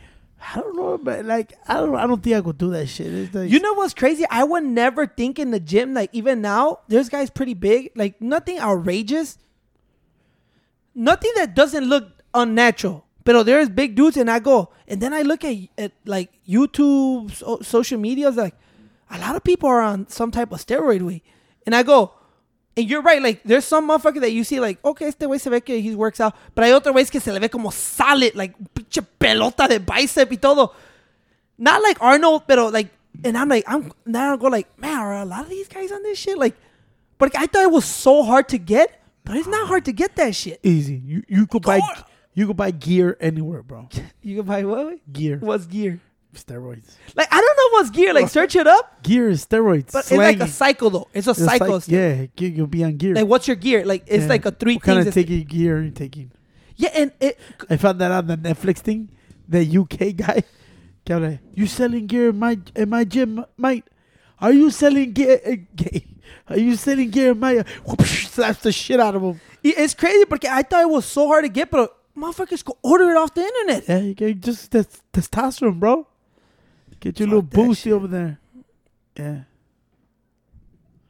I don't know, but like, I don't, I don't think I could do that shit. Like, You know what's crazy? I would never think in the gym, like even now, there's guys pretty big, like nothing outrageous, nothing that doesn't look unnatural. But there's big dudes, and I go, and then I look at, at like YouTube, so, social media, it's like a lot of people are on some type of steroid way, and I go, and you're right, like there's some motherfucker that you see, like okay, este güey se ve que he works out, but hay otro güey que se le ve como solid, like pinche pelota de bicep y todo not like Arnold, pero like, and I'm like, I'm now I go like, man, are a lot of these guys on this shit? Like, but I thought it was so hard to get, but it's not hard to get that shit. easy. You you could buy you could buy gear anywhere, bro. [LAUGHS] You could buy what? Gear, What's gear? Steroids. Like, I don't know what's gear. Like, search it up. Gear is steroids. But it's like a cycle though. It's a It's cycle. like- yeah, you'll be on gear. Like, what's your gear? Like, it's Yeah. like a three What kind of that's- taking gear are you taking? yeah, and it. I found that on the Netflix thing. The UK [LAUGHS] guy. You selling gear in my in my gym, mate? Are you selling gear? Uh. Are you selling gear in my? Slaps the shit out of him. It's crazy because I thought it was so hard to get, but motherfuckers could order it off the internet. Yeah, you just tes- testosterone, bro. Get your little that boosty shit. over there. Yeah.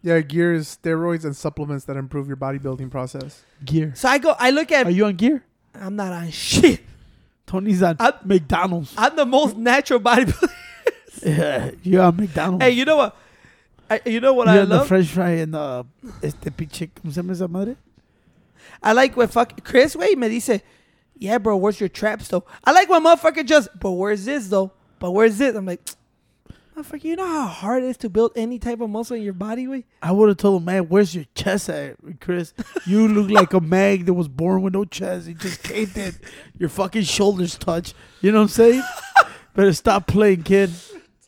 Yeah, gear is steroids and supplements that improve your bodybuilding process. Gear. So I go, I look at. Are you on gear? I'm not on shit. Tony's on I'm- McDonald's. I'm the most natural bodybuilder. [LAUGHS] yeah, you're on McDonald's. hey, you know what? I, you know what you're I on the love? French fry and the este pinche, ¿cómo se llama esa madre? I like when fuck Chris Way me dice, yeah, bro, where's your traps though? I like when motherfucker just, but where's this though? But where's this? I'm like, motherfucker, you know how hard it is to build any type of muscle in your body, way? I would have told him, man, where's your chest at, Chris? You [LAUGHS] look like a mag that was born with no chest. It just came in. Your fucking shoulders touch. You know what I'm saying? [LAUGHS] Better stop playing, kid.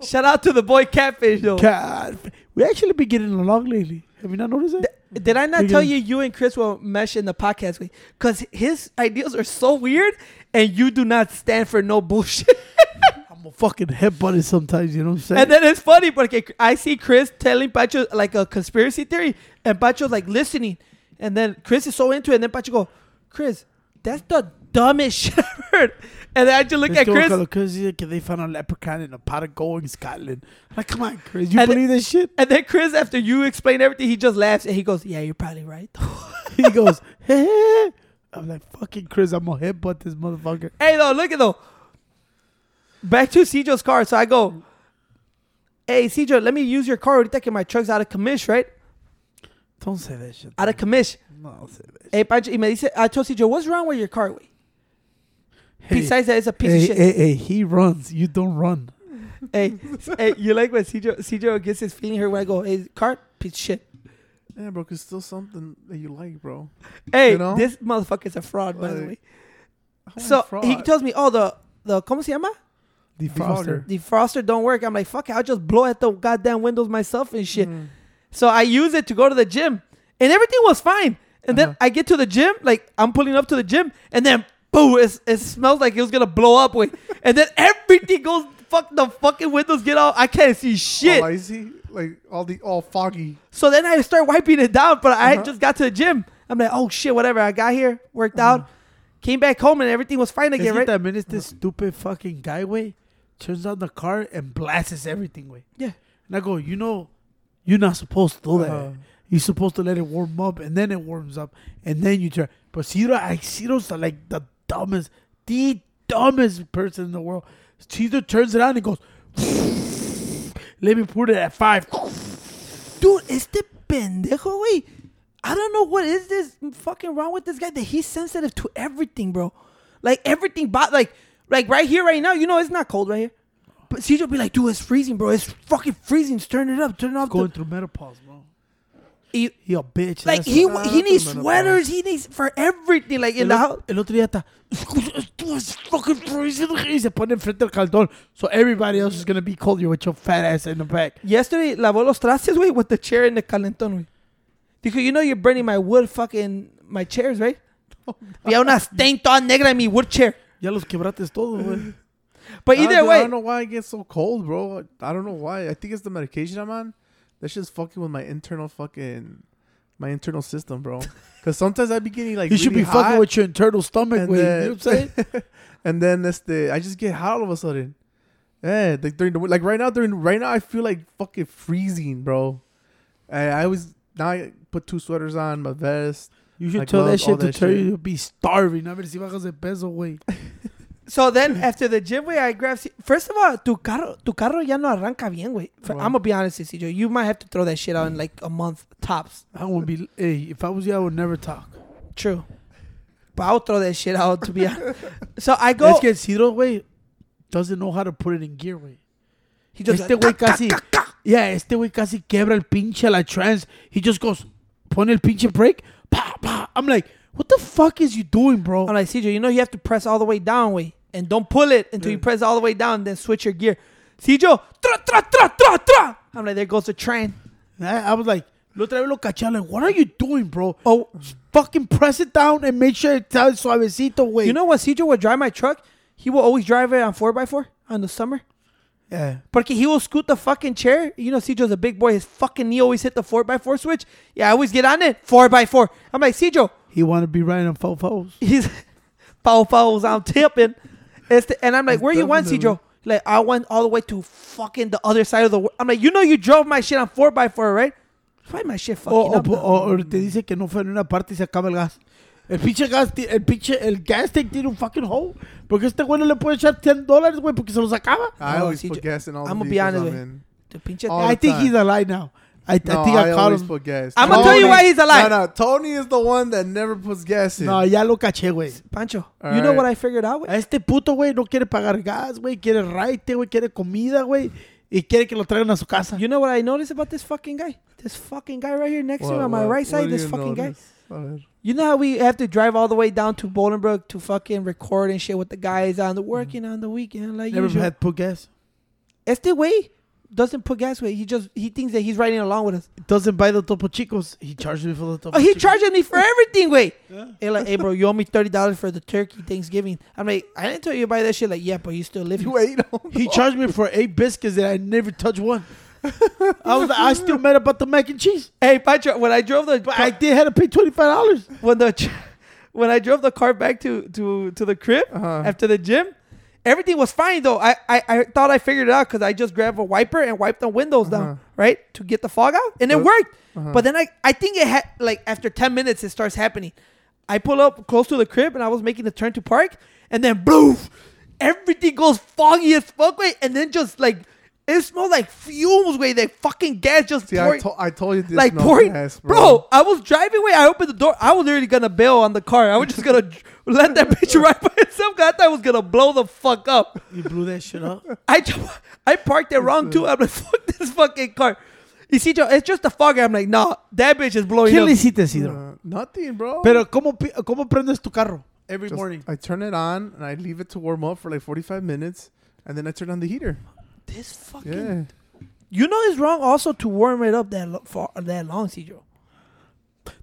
Shout out to the boy Catfish though. God, we actually been getting along lately. Have you not noticed that? Th- Did I not tell you you and Chris will mesh in the podcast way? Cause his ideas are so weird, and you do not stand for no bullshit. [LAUGHS] I'm a fucking headbutt it sometimes. You know what I'm saying? And then it's funny because I see Chris telling Pacho like a conspiracy theory, and Pacho's like listening, and then Chris is so into it, and then Pacho go, Chris, that's the dumbest [LAUGHS] shit I've heard. And then I just look Let's at Chris, Carlos, Cause they found a leprechaun in a pot of gold in Scotland. Like, come on, Chris, you And believe this shit? and then Chris, after you explain everything, he just laughs and he goes, "Yeah, you're probably right." [LAUGHS] [LAUGHS] he goes, hey. I'm like, fucking Chris, I'm gonna headbutt this motherfucker. hey, though, look at though. Back to Cijo's car, so I go, "Hey, Cijo, let me use your car. Ahorita que my truck's out of commission, right? Don't say that shit. Out of commission." No, say that. Hey, Pancho, y me dice, I told Cijo, what's wrong with your car, güey? Hey, Besides that, it's a piece hey, of shit. hey, hey, he runs. You don't run. hey, hey, you like when Cijo, Cijo gets his feeling here when I go, hey, car, piece of shit. Yeah, bro, cause still something that you like, bro. Hey, You know? this motherfucker's a fraud, by the way. How am I So fraud? he tells me, oh, the, the, ¿cómo se llama? Defroster. The defroster don't work. I'm like, fuck it, I'll just blow at the goddamn windows myself and shit. Mm. So I use it to go to the gym, and everything was fine. And then Uh-huh. I get to the gym, like I'm pulling up to the gym, and then boom, it, it smells like it was gonna blow up. Wait, and then [LAUGHS] everything goes. Fuck the fucking windows get out. I can't see shit. All icy, like all the all foggy. So then I start wiping it down, but I Uh-huh. just got to the gym. I'm like, oh shit, whatever. I got here, worked out, came back home, and everything was fine again, que right? también este stupid fucking guy, way, turns on the car and blasts everything, way. Yeah. And I go, you know, you're not supposed to do that. Uh-huh. You're supposed to let it warm up and then it warms up and then you turn. But Ciro, I Ciro's like the dumbest, the dumbest person in the world. Caesar turns it on and goes, [LAUGHS] let me put it at five. [LAUGHS] Dude, este pendejo, güey. I don't know what is this fucking wrong with this guy that he's sensitive to everything, bro. Like everything, but like, like right here, right now, you know, it's not cold right here. But CJ will be like, dude, it's freezing, bro. It's fucking freezing. Turn it up. Turn it off. Going the- through menopause, bro. he, He a bitch. like he what- he needs sweaters. He needs for everything. Like in El, the house. el otro día está. Fucking freezing. Y se pone enfrente del caldón. So everybody else is gonna be cold. You with your fat ass in the back. Yesterday lavó los trastes, güey, with the chair in the calentón, güey. Dijo, you know you're burning my wood fucking my chairs, right? [LAUGHS] Había una stain toda negra en mi wood chair. Ya los quebrates todos, güey. [LAUGHS] But ah, either don't- I don't know why I get so cold, bro. I don't know why. I think it's the medication I'm on. That's just fucking with my internal fucking my internal system, bro. [LAUGHS] Because sometimes I be getting like You should really be fucking with your internal stomach, and güey. You know then- what I'm saying? [LAUGHS] and then that's the I just get hot all of a sudden. Yeah, like during the like right now during right now I feel like fucking freezing, bro. I, I always now I put two sweaters on, my vest. You should Like tell that shit to tell shit. you to be starving. A ver si bajas de peso, güey. [LAUGHS] so then after the gym, güey, I grab. First of all, tu carro, tu carro ya no arranca bien, güey. Wow. I'm gonna be honest with you, you might have to throw that shit out in like a month tops. I won't be. Hey, if I was you, I would never talk. True. But I'll throw that shit out to be honest. [LAUGHS] So I go. Es que Ciro, güey, doesn't know how to put it in gear, güey. he just Este güey casi. Yeah, este güey casi quebra el pinche la trans. He just goes, pone el pinche brake. I'm like, what the fuck is you doing, bro? I'm like, CJ, you know you have to press all the way down, way, and don't pull it until you press all the way down, then switch your gear. CJ, tra tra tra tra tra. I'm like, there goes the train. I, I was like, lo otra vez lo caché. I'm like, what are you doing, bro? Oh, Fucking press it down and make sure it's out suavecito, güey. you know when CJ would drive my truck, he will always drive it on four x four on the summer. Yeah. Porque he will scoot the fucking chair. You know, CJ's a big boy. His fucking knee always hit the 4x4 switch. Yeah, I always get on it. 4x4. I'm like, CJ, He want to be riding on fofos. [LAUGHS] he's pows. I'm tipping. Este, and I'm like, where you went, Definitely. CJ? Like, I went all the way to fucking the other side of the world. I'm like, you know, you drove my shit on 4x4, right? Why my shit fucking O, o, up? Oh, o- o te dice que no fue en una parte y se acaba el gas. El pinche gas, el pinche, el gas tank tiene un fucking hole. Porque este güey no le puede echar 10 dólares, güey, porque se los acaba. I No, always gas in all I'ma the be honest I'm with you. in. the pinche I the think he's a lie now. I, No, I think I, I caught him. put gas. I'ma tell you Tony- why he's a lie. No, no, Tony is the one that never puts gas in. No, ya lo caché, güey. Pancho, All you know what I figured out? A güey? este puto, güey, no quiere pagar gas, güey. Quiere raite, güey. Quiere comida, güey. Y quiere que lo traigan a su casa. You know what I noticed about this fucking guy? This fucking guy right here next to me What- on my right side, this fucking guy. notice? A ver. You know how we have to drive all the way down to Bolingbrook to fucking record and shit with the guys on the mm-hmm. working on the weekend like Never usual. had put gas. Este way doesn't put gas way. He just he thinks that he's riding along with us. Doesn't buy the Topo Chicos. He charges me for the Topo Oh, he Chicos. charging me for everything, way. [LAUGHS] Yeah. Hey, like, hey, bro, you owe me thirty dollars for the turkey Thanksgiving. I'm like, I didn't tell you to buy that shit. Like, yeah, but you still live. You ate. [LAUGHS] He charged me for eight biscuits that I never touched one. I was I still mad about the mac and cheese. Hey, Pancho, when I drove the But I did have to pay twenty five dollars. when the ch- when I drove the car back to to to the crib Uh-huh. after the gym, everything was fine though. I I, I thought I figured it out because I just grabbed a wiper and wiped the windows Uh-huh. down, right, to get the fog out, and it But- worked. Uh-huh. But then I I think it had like after ten minutes it starts happening. I pull up close to the crib and I was making the turn to park, and then boom, everything goes foggy as fuck, wait, and then just like. It smelled like fumes, way. That fucking gas just See, I, to- I told you this. like no pouring, gas, bro. I was driving away. I opened the door. I was literally gonna bail on the car. I was just gonna let that bitch [LAUGHS] ride by itself. 'cause I thought I was gonna blow the fuck up. You blew that shit up. [LAUGHS] I ju- I parked it wrong too. I'm like, [LAUGHS] fuck this fucking car. You see, Joe, it's just the fog. I'm like, nah, that bitch is blowing ¿Qué up. le hiciste, Isidro? Uh, nothing, bro. Pero ¿cómo, pi- ¿cómo prendes tu carro? Every Just- morning. I turn it on and I leave it to warm up for like 45 minutes, and then I turn on the heater. This fucking. Yeah. You know it's wrong also to warm it up that lo- for that long, Cedro.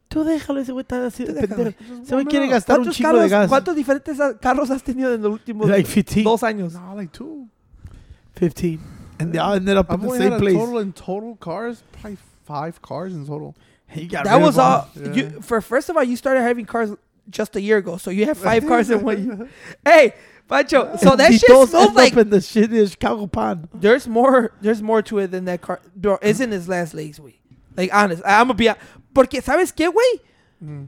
Tú déjalo, ese güey está así Tú de déjalo. pendejo. Ese güey quiere gastar un ¿Cuántos, chingo de carros, gas. ¿Cuántos diferentes carros has tenido en los últimos Like 15. dos años? No, like two. 15. And they all ended up in I've the only same had a place. total in total cars, probably five cars in total. [LAUGHS] He got that rid was of all. Yeah. You, for first of all, you started having cars just a year ago, so you have five [LAUGHS] cars in one year. [LAUGHS] Hey, Pancho, [LAUGHS] so that Y shit smells end like up in the shit in Chicago pond. there's more. There's more to it than that car. Bro, isn't his last legs, güey? Like honest, I'm gonna be. Porque sabes qué, güey? Mm.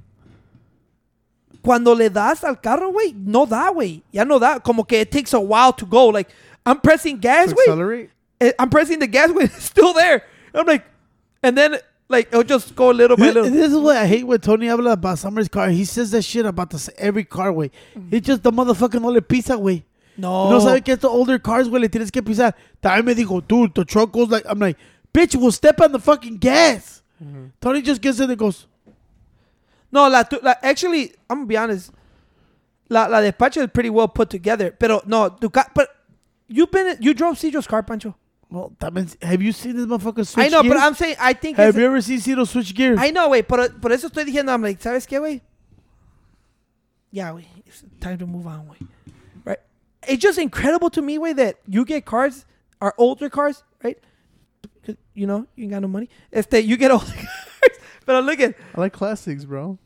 cuando le das al carro, güey, no da, güey. Ya no da. Como que it takes a while to go. Like, I'm pressing gas, To güey. accelerate. eh, I'm pressing the gas, güey. [LAUGHS] It's still there. I'm like, and then, like, it'll just go a little by little. This is what I hate when Tony habla about Summer's car. He says that shit about the, every car, way. He mm. just the motherfucking no le pisa, güey. No. No sabe que estos older cars, güey, le tienes que pisar. También me dijo, dude, the truck goes like, I'm like, bitch, we'll step on the fucking gas. Mm-hmm. Tony just gets in and goes, No, la, tu- la actually, I'm gonna be honest. La, la despacho is pretty well put together. Pero no, tu but you've been you drove Cedro's car, Pancho. Well, también, have you seen this motherfucker switch I know, gears? but I'm saying I think have it's, you ever seen Ciro switch gears? I know, güey, por, por eso estoy diciendo, I'm like, ¿sabes qué, güey? Yeah, güey, it's time to move on, güey. Right? It's just incredible to me, güey, that you get cars, are older cars, right? 'Cause, You know, you ain't got no money. Este, you get older [LAUGHS] cars. Pero look at, I like classics, bro.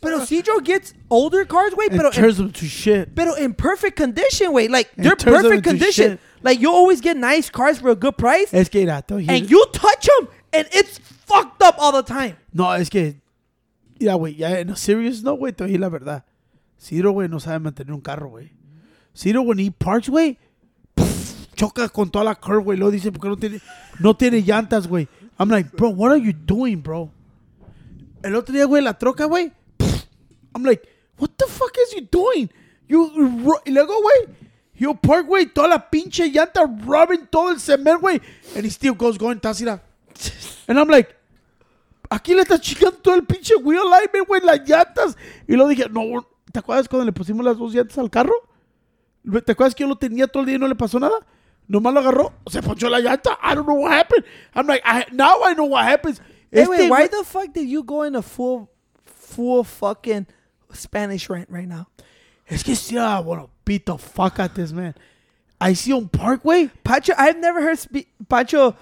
Pero Cedro gets older cars, pero en turns them to shit. Pero in perfect condition, wait. Like And they're turns them perfect into condition. shit. Like you always get nice cars for a good price, Es que, and you touch them, and it's fucked up all the time. No, es que, mira, güey, ya en a serious no, güey, te voy a decir la verdad. Ciro, güey, no sabe mantener un carro, güey. Ciro, when he parks, güey, pff, choca con toda la curve, güey. Luego dice, porque no tiene, no tiene llantas, güey. I'm like, bro, what are you doing, bro? El otro día, güey, la troca, güey. I'm like, what the fuck is you doing? You, y luego, güey, he'll park, güey, toda la pinche llanta rubbing todo el cemento, güey. And he still goes going, tasira. And I'm like, aquí le está chingando todo el pinche wheel alignment, güey, las llantas. Y luego dije, no, ¿te acuerdas cuando le pusimos las dos llantas al carro? ¿Te acuerdas que yo lo tenía todo el día y no le pasó nada? Nomás lo agarró, se ponchó la llanta. I don't know what happened. I'm like, I, now I know what happens. Hey, wait, why the fuck did you go in a full, full fucking Spanish rant right now? Es que sí, I wanna beat the fuck out this man. I see on Parkway. Pacho, I've never heard spe- Pacho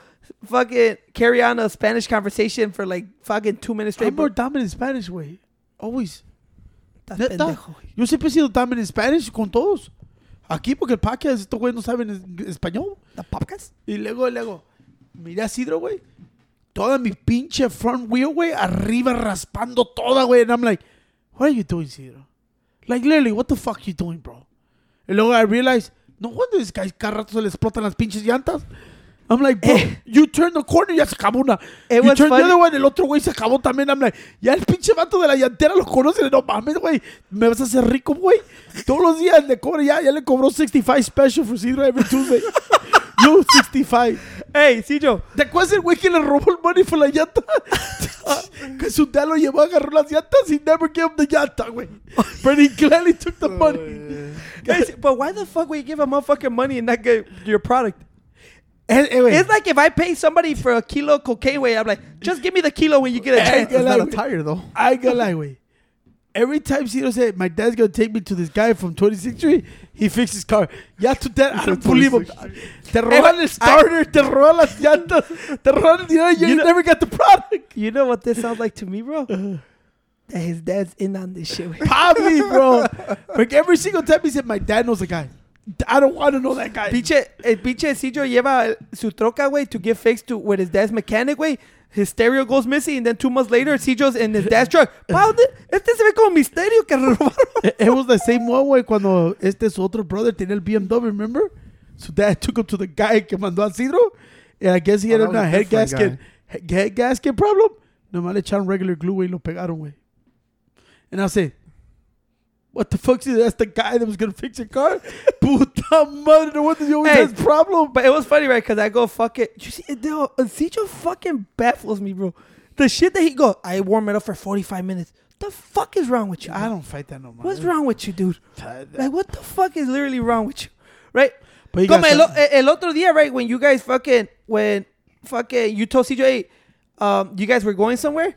fucking carry on a Spanish conversation for like fucking two minutes straight. I'm more dominant in Spanish, way. Always. Neta. Yo siempre he sido dominant in Spanish con todos. Aquí porque el podcast, estos güeyes no saben es- español. ¿The podcast? Y luego, luego, miré a Sidro, güey. Toda mi pinche front wheel, güey, arriba raspando toda, güey. And I'm like, what are you doing, Sidro? Like, literally, what the fuck you doing, bro? Y luego I realized, no wonder this guy cada rato se le explotan las pinches llantas. I'm like, bro, you turn the corner ya se acabó una. You turn the funny. other one, el otro güey se acabó también. I'm like, ya el pinche vato de la llantera lo conoce. No mames, güey. Me vas a hacer rico, güey. Todos los días le cobra, ya, ya le cobró 65 special for Sidro every Tuesday. Yo, 65. Hey, Cedro. ¿Te acuerdas el güey que le robó el money por la llanta? [LAUGHS] que su dad lo llevó, agarró las llantas y never gave him the llanta, güey. But he gladly took the money. Guys, but why the fuck would you give a motherfucking money and not get your product? Eh, eh, güey. It's like if I pay somebody for a kilo of cocaine, way I'm like, just give me the kilo when you get a Eh, chance. It's like- not a tire though. I ain't gonna lie, güey. Every time Ciro said, my dad's gonna take me to this guy from 26th Street, he fixed his car. Ya tu dad, I don't believe him. 26th Te roban el starter, te roban las llantas, te roban el dinero, you, You know- never got the product. You know what this sounds like to me, bro? that his dad's in on this shit. güey. Probably, bro. [LAUGHS] Like every single time he said, my dad knows the guy. I don't want to know that guy. Pinche, el pinche Cedro lleva su troca, güey, to get fixed to with his dad's mechanic, güey. His stereo goes missing, and then two months later, Cedro's in his dad's truck. [LAUGHS] Wow, este se ve como misterio que [LAUGHS] robaron. It, was the same one, güey, cuando este su otro brother tenía el BMW, remember? So dad took him to the guy que mandó a Cidro. And I guess he Oh, had that a a head gasket, he- head gasket problem. Nomás le echaron regular glue, güey, y lo pegaron, güey. And I say, what the fuck is that's the guy that was gonna fix your car? [LAUGHS] Puta madre, no wonder you always Hey, has problem. But it was funny, right? Because I go, fuck it. You see, dude, Cedro fucking baffles me, bro. The shit that he go, I warm it up for 45 minutes. The fuck is wrong with you? I don't fight that no more. What's wrong with you, dude? Like, what the fuck is literally wrong with you? Right? But you Como guys el, el otro día, right? When you guys fucking, when fucking, you told CJ, hey, um, you guys were going somewhere,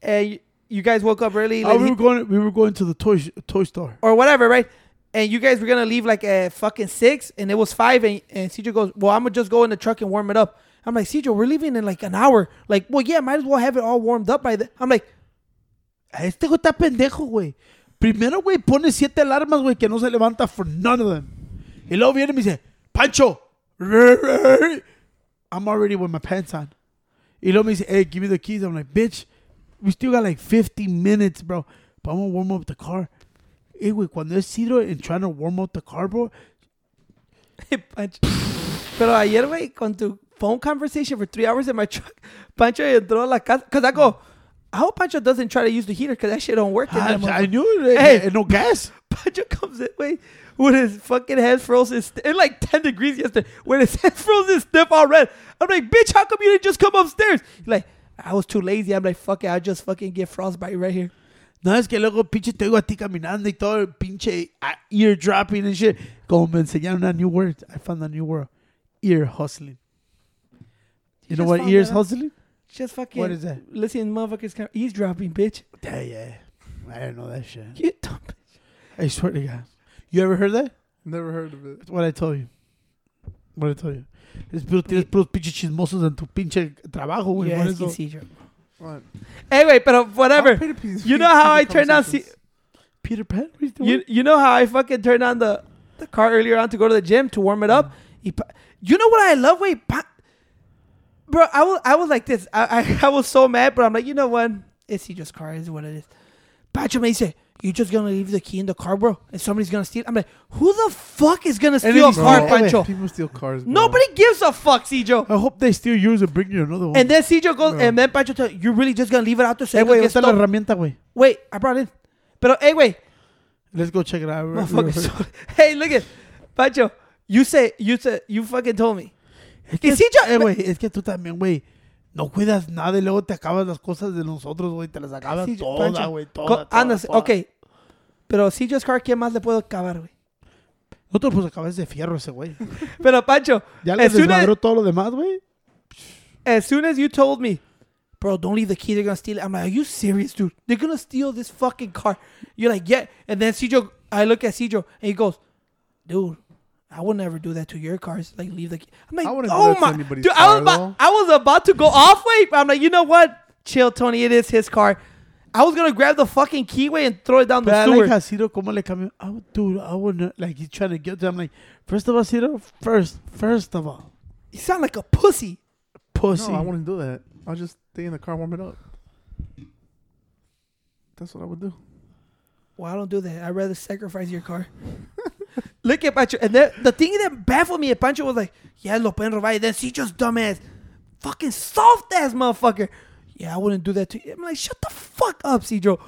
and you, guys woke up early, Oh, we were going. We were going to the toy toy store. or whatever, right? And you guys were gonna leave like at fucking six, and it was five, and, and CJ goes, well, I'm gonna just go in the truck and warm it up. I'm like, CJ, we're leaving in like an hour. Like, well, yeah, might as well have it all warmed up by the. I'm like, Este güey está pendejo, güey. Primero, güey, pone siete alarmas, güey, que no se levanta for none of them. Y luego viene y me dice, Pancho, [LAUGHS] I'm already with my pants on. Y luego me dice, hey, give me the keys. I'm like, bitch, we still got like 50 minutes, bro. But I'm gonna warm up the car. Hey, güey, cuando es Ciro and trying to warm up the car, bro. Pancho. Pero ayer, güey, con tu phone conversation for three hours in my truck, Pancho entró a la casa. Because I go, I hope Pancho doesn't try to use the heater because that shit don't work. in ah, I, I knew it. Hey. Hey. no gas. [LAUGHS] Pancho comes in, wait, with his fucking head frozen. st- It's like 10 degrees yesterday. When his [LAUGHS] head frozen stiff all red. I'm like, bitch, how come you didn't just come upstairs? He's like, I was too lazy. I'm like, fuck it, I'll just fucking get frostbite right here. No, es que luego pinche te oigo a ti caminando y todo el pinche ah, ear dropping and shit. Como me enseñaron a new word. I found a new word. Ear hustling. You know what found ears that hustling? Just fucking. What is that? Listen, motherfuckers kind of eavesdropping, bitch. Yeah, yeah. I didn't know that shit. You dumb bitch. I swear to God. You ever heard that? Never heard of it. That's what I told you. What I told you. Es puro, tienes puros pinches chismosos en tu pinche trabajo, güey. por Yes, eso. you see, Joe. What? Anyway, pero whatever. Ah, I'll pay You know how I turned on C- Peter Pan? What is the You you know how I fucking turned on the the car earlier on to go to the gym to warm it up. Mm. He pa- you know what I love? Wait, pa- bro, I was I was like this. I, I [LAUGHS] I was so mad, but I'm like, you know what? It's he just car is what it is. Pacho me said, "You just gonna leave the key in the car, bro, and somebody's gonna steal." It? I'm like, who the fuck is gonna steal a car, Pancho? People steal cars. Bro. Nobody gives a fuck, Cijo. I hope they steal yours and bring you another one. And then Cijo goes, No. and then Pancho tells, "You're really just gonna leave it out there?" So hey, it don't güey, get esta es la herramienta, güey. Wait, I brought it But hey, wait, Let's go check it out. Motherfucker, [LAUGHS] hey, look at Pancho. You say you said you fucking told me. Es que, yo- eh, güey, es que tú también, güey, no cuidas nada y luego te acabas las cosas de nosotros, güey, te las acabas Sí, Pancho, güey, anda, todas, todas. ok. Pero si just car, ¿quién más le puedo acabar, güey? Nosotros pues acabas de fierro ese güey. [LAUGHS] Pero Pancho, Ya le desmadró todo lo demás, güey. as soon as you told me, bro, don't leave the key, they're gonna steal it. I'm like, are you serious, dude? They're gonna steal this fucking car. You're like, yeah. And then Cijo, I look at Cijo and he goes, dude. I would never do that to your cars. Like leave the key. I'm like, I wouldn't do oh that to my, anybody's dude. I was about. I was about to go off. Wait, I'm like, you know what? Chill, Tony. It is his car. I was gonna grab the fucking keyway and throw it down But the I sewer. like how Ciro como le cambió. I would, dude, I wouldn't, like, he's trying to get to I'm like, first of all, Ciro, first, first of all, you sound like a pussy. pussy. No, I wouldn't do that. I'll just stay in the car, warm it up. That's what I would do. Well, I don't do that. I'd rather sacrifice your car. [LAUGHS] [LAUGHS] Look at Pancho. And then the thing that baffled me, at Pancho was like, yeah, lo pueden robar. And then she just dumbass, fucking soft ass motherfucker. Yeah, I wouldn't do that to you. I'm like, shut the fuck up, Cedro.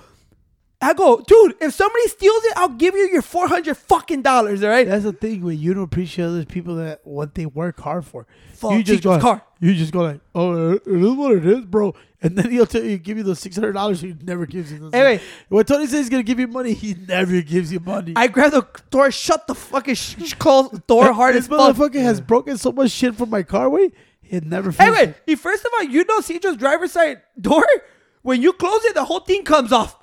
I go, dude, if somebody steals it, I'll give you your 400 fucking dollars, all right? That's the thing, when you don't appreciate other people that what they work hard for. Fuck you just go, car. You just go like, oh, it is what it is, bro. And then he'll tell you, give you the six hundred dollars. He never gives you. Anyway. when Tony says he's gonna give you money, he never gives you money. I grabbed the door, shut the fucking sh- sh- close door hard this as fuck. motherfucker has broken so much shit from my car. Way he never. Anyway, it. he- first of all, you know Cedro's driver's side door? When you close it, the whole thing comes off.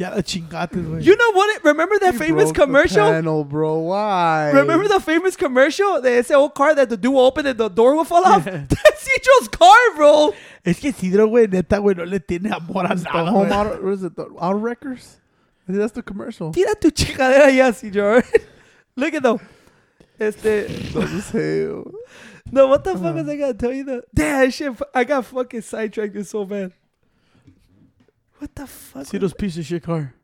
Yeah, la chingate, güey. You know what? It, remember that He famous broke the commercial? panel, bro. Why? Remember the famous commercial? De ese old car that the door will open and the door will fall off? [LAUGHS] That's Cedro's car, bro. Es que Sidro, güey, neta, güey, no le tiene amor a the nada. home güey. auto? What is it? The auto wreckers? I think that's the commercial. Tira tu chingadera ya, Cedro. [LAUGHS] Look at them. Este, as hell. no, what the fuck was I gonna tell you? That damn shit, I got fucking sidetracked so bad. What the fuck? Sidro's piece of shit car.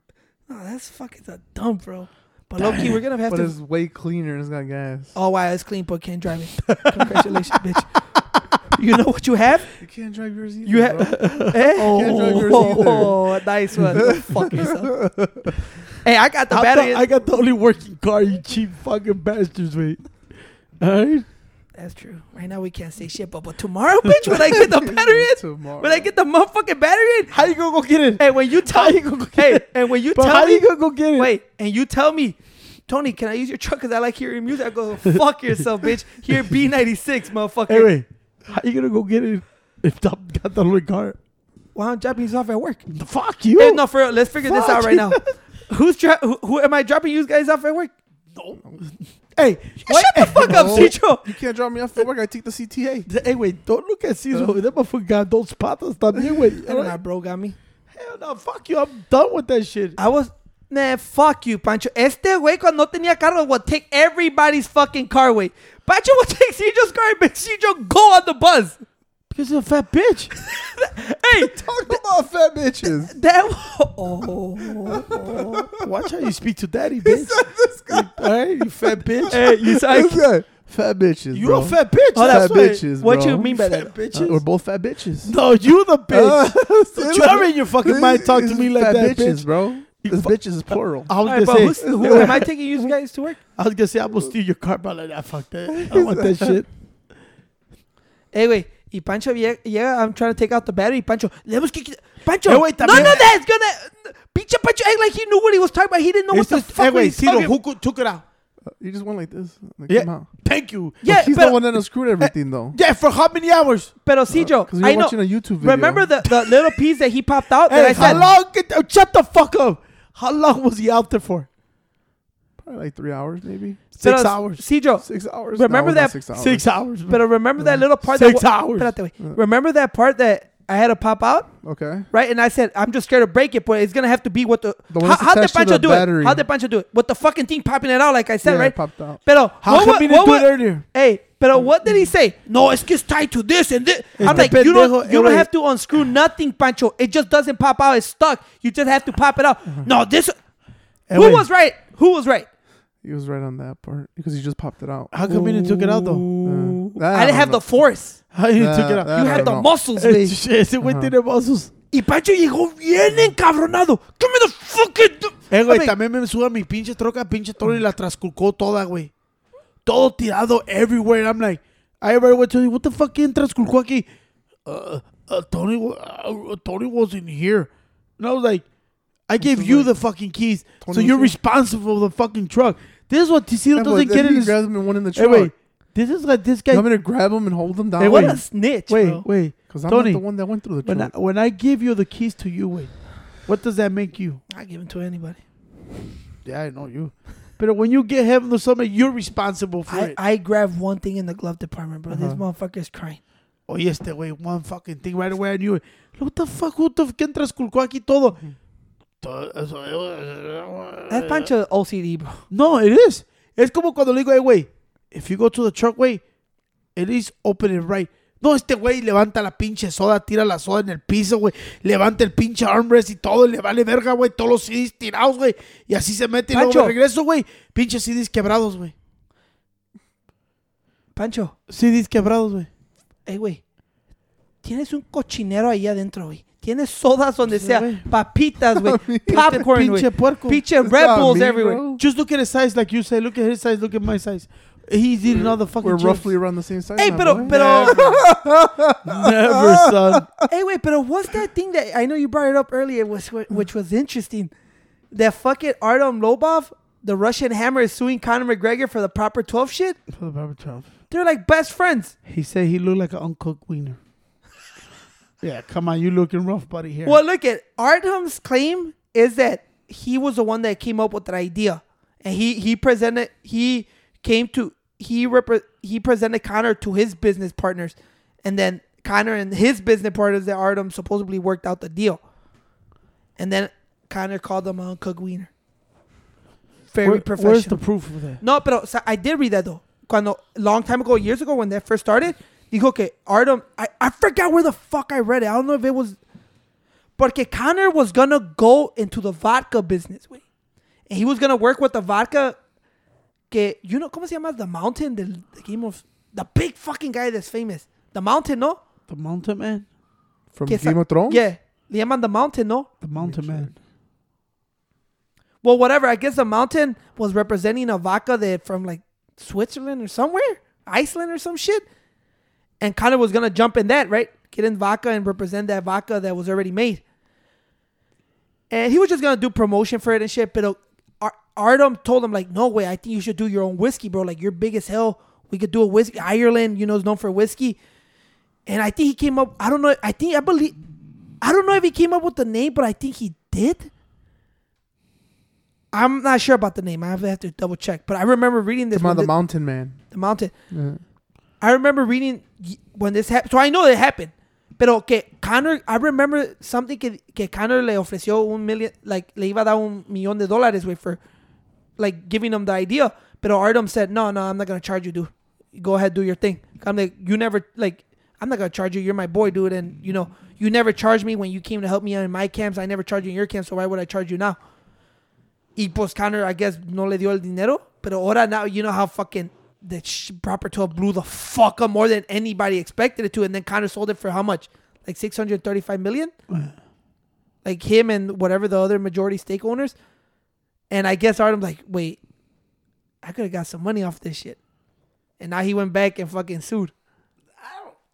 No, that's fucking a dump, bro. But low key, we're gonna have But to. it's way cleaner and it's got gas. Oh wow, it's clean, but can't drive it. Congratulations, bitch. You know what you have? You can't drive yours either. You have. [LAUGHS] Eh? Can't drive yours Oh, nice one. Go fuck [LAUGHS] yourself. hey, I got the I, battery. thought- I got the only working car, you cheap fucking bastards, wait. Alright? That's true. Right now we can't say shit, but, but tomorrow, [LAUGHS] bitch, when I get the battery in, Tomorrow. when I get the motherfucking battery in, How you gonna go get it? and when you tell How you gonna go get hey, it? and when you But tell how me, you gonna go get it? wait, and you tell me, Tony, can I use your truck because I like hearing music? I go, fuck yourself, bitch. Here, [LAUGHS] B96, motherfucker. Hey, wait. How you gonna go get it if Tom got the only car? Well, I'm dropping you off at work. Fuck you. Hey, no, for real, let's figure this out right now. Who's dro- who, who am I dropping you guys off at work? No. Hey, Shut the fuck up, [LAUGHS] No. Cicho. You can't drop me off at work. I take the CTA. Hey, wait, don't look at Caesar. That motherfucker got those patas también, güey. [LAUGHS] Hell nah, bro, got me. Hell no, fuck you. I'm done with that shit. I was, nah, fuck you, Pancho. Este güey cuando no tenía carro would take everybody's fucking car, güey. Pancho would [LAUGHS] take Cijo's car and make Cijo go on the bus. Because he's a fat bitch. [LAUGHS] Hey, Talk about fat bitches. [LAUGHS] that. Oh, Watch how you speak to daddy, [LAUGHS] bitch. All right, you fat bitch. hey, you said. What's that? Fat bitches. You bro. a fat bitch. Oh, that's fat why. bitches. What bro. you mean by Fat that? bitches. Uh, we're both fat bitches. no, you the bitch. Uh, you ever in your fucking mind talk to me like fat that, bitches, bitch. bro. This fu- bitches is plural. I was All right, gonna say, who am I taking you guys to work? I was gonna say I'm gonna steal your car, but I like, ah, fuck that. I don't want that shit. Hey, wait. Y Pancho llega, llega, I'm trying to take out the battery. Pancho, tenemos que quitar- Pancho, Eh, wait, none también- of that's eh. gonna. Pinche Pancho act like he knew what he was talking about. He didn't know what It's the just, fuck eh, hey, was wait, he Tito, talking who took it out? Uh, you just went like this. Like, Yeah. come out. Thank you. Yeah, He's pero, the one that unscrewed eh, everything, though. Yeah, for how many hours? pero Cijo, Because uh, we I were know. a YouTube video. Remember the, the little piece that he popped out [LAUGHS] that Hey, I said? how long? Get, oh, shut the fuck up. How long was he out there for? Probably like three hours, maybe. Six Pero, hours. Cijo, Six hours. Remember No, that- Six hours. Six hours. but remember that little part Six that hours. Espérate. Remember that part that I had to pop out, Okay. right? And I said I'm just scared to break it, but it's gonna have to be what the. The how, how did Pancho do battery. it? How did Pancho do it? With the fucking thing popping it out, like I said, yeah, right? it popped out. Pero How what, come he didn't do it earlier? Hey, pero what did he say? No, it's just tied to this and this. I'm like, you don't, you don't have to unscrew nothing, Pancho. It just doesn't pop out. It's stuck. You just have to pop it out. Uh-huh. No, this. Who was right? Who was right? He was right on that part because he just popped it out. How come he didn't took it out though? Ooh. that I I didn't have know. the force. [LAUGHS] How he That- took it out? that You I had the know. muscles, babe. shit, Ese güey tiene vasos. Y Pancho llegó bien encabronado. Give me the fucking. Eh, I güey, también me suba mi pinche troca, pinche Tony la trasculcó toda, güey. Todo tirado everywhere. I'm like, I ever went to what the fuck, ¿quién trasculcó aquí? Uh, uh, Tony, uh, Tony wasn't here. And I was like, I gave you the fucking keys, so you're responsible for the fucking truck. This is what Ticido Yeah, doesn't get in his... grabs him and one in the Hey, truck. wait. This is like this guy... You want me to grab him and hold him down? Hey, what a snitch, wait, bro. wait. Because I'm Tony, not the one that went through the When I, truck. when I give you the keys to you, wait, what does that make you? I give him to anybody. Yeah, I know you. But when you get him to something, you're responsible for I, it. I grabbed one thing in the glove department, bro. This Uh-huh. motherfucker's crying. Oh, yes, este güey, one fucking thing right away I knew it. What the fuck, who the ¿Quién trasculcó aquí todo? That's Pancho OCD, bro. No, it is. Es como cuando le digo, hey, güey, if you go to the truck, güey, at least open it right. No, este güey levanta la pinche soda, tira la soda en el piso, güey. Levanta el pinche armrest y todo, y le vale verga, güey. Todos los CDs tirados, güey. Y así se mete y luego regreso, güey. Pinche CDs quebrados, güey. Pancho, CDs quebrados, güey. hey, güey. Tienes un cochinero ahí adentro, güey. Tienes sodas donde sea, papitas, güey, [LAUGHS] popcorn, güey. pinche puerco. Pinche It's Red Bulls everywhere. bro. Just look at his size, like you say. Look at his size. Look at my size. He's eating all the fucking. We're chips. roughly around the same size. Hey, now, pero, boy. pero, Never, son. [LAUGHS] hey, wait, pero what's that thing that I know you brought it up earlier, which, which was interesting? That fucking Artem Lobov, the Russian hammer, is suing Conor McGregor for the proper 12 shit. For the barber shop. They're like best friends. He said he looked like an uncooked wiener. Yeah, come on, you looking rough, buddy. Here. Well, look at Artem's claim is that he was the one that came up with the idea, and he he presented he came to he repre- he presented Conor to his business partners, and then Conor and his business partners that Artem supposedly worked out the deal, and then Conor called him a cook wiener. Very Where- professional. Where's the proof of that? No, pero o sea, I did read that though. Cuando long time ago, years ago, when that first started, dijo que Artem. I, I forgot where the fuck I read it. I don't know if it was. Porque Conor was gonna go into the vodka business, way, and he was gonna work with the vodka. Que you know, ¿cómo se llama? The Mountain, the, the game of the big fucking guy that's famous. The Mountain, no? The Mountain Man. From Que Game of Thrones? Yeah, le llaman the Mountain, no? The Mountain Man. Well, whatever. I guess the Mountain was representing a vodka that from like Switzerland or somewhere, Iceland or some shit. And Conor was gonna jump in that, right? Get in vodka and represent that vodka that was already made. And he was just gonna do promotion for it and shit. But Ar- Artem told him like, "No way. I think you should do your own whiskey, bro. Like you're big as hell. We could do a whiskey. Ireland, you know, is known for whiskey." And I think he came up. I don't know. I think I believe. I don't know if he came up with the name, but I think he did. I'm not sure about the name. I have to, double check. But I remember reading this. Come on, when the Mountain Man. the mountain. Yeah. I remember reading when this happened. So I know it happened. Pero que Conor, I remember something que, que Conor le ofreció un million, like le iba a dar un millón de dólares, güey, for like giving him the idea. Pero Artem said, no, no, I'm not gonna charge you, dude. Go ahead, do your thing. I'm like, you never, like, I'm not gonna charge you. You're my boy, dude. And you know, you never charged me when you came to help me in my camps. I never charged you in your camp, so why would I charge you now? Y pues Conor, I guess, no le dio el dinero. Pero ahora now, you know how fucking the sh- proper 12 blew the fuck up more than anybody expected it to. And then Conor sold it for how much? Like 635 million? like him and whatever the other majority stake owners. And I guess Artem's like, wait, I could have got some money off this shit. And now he went back and fucking sued.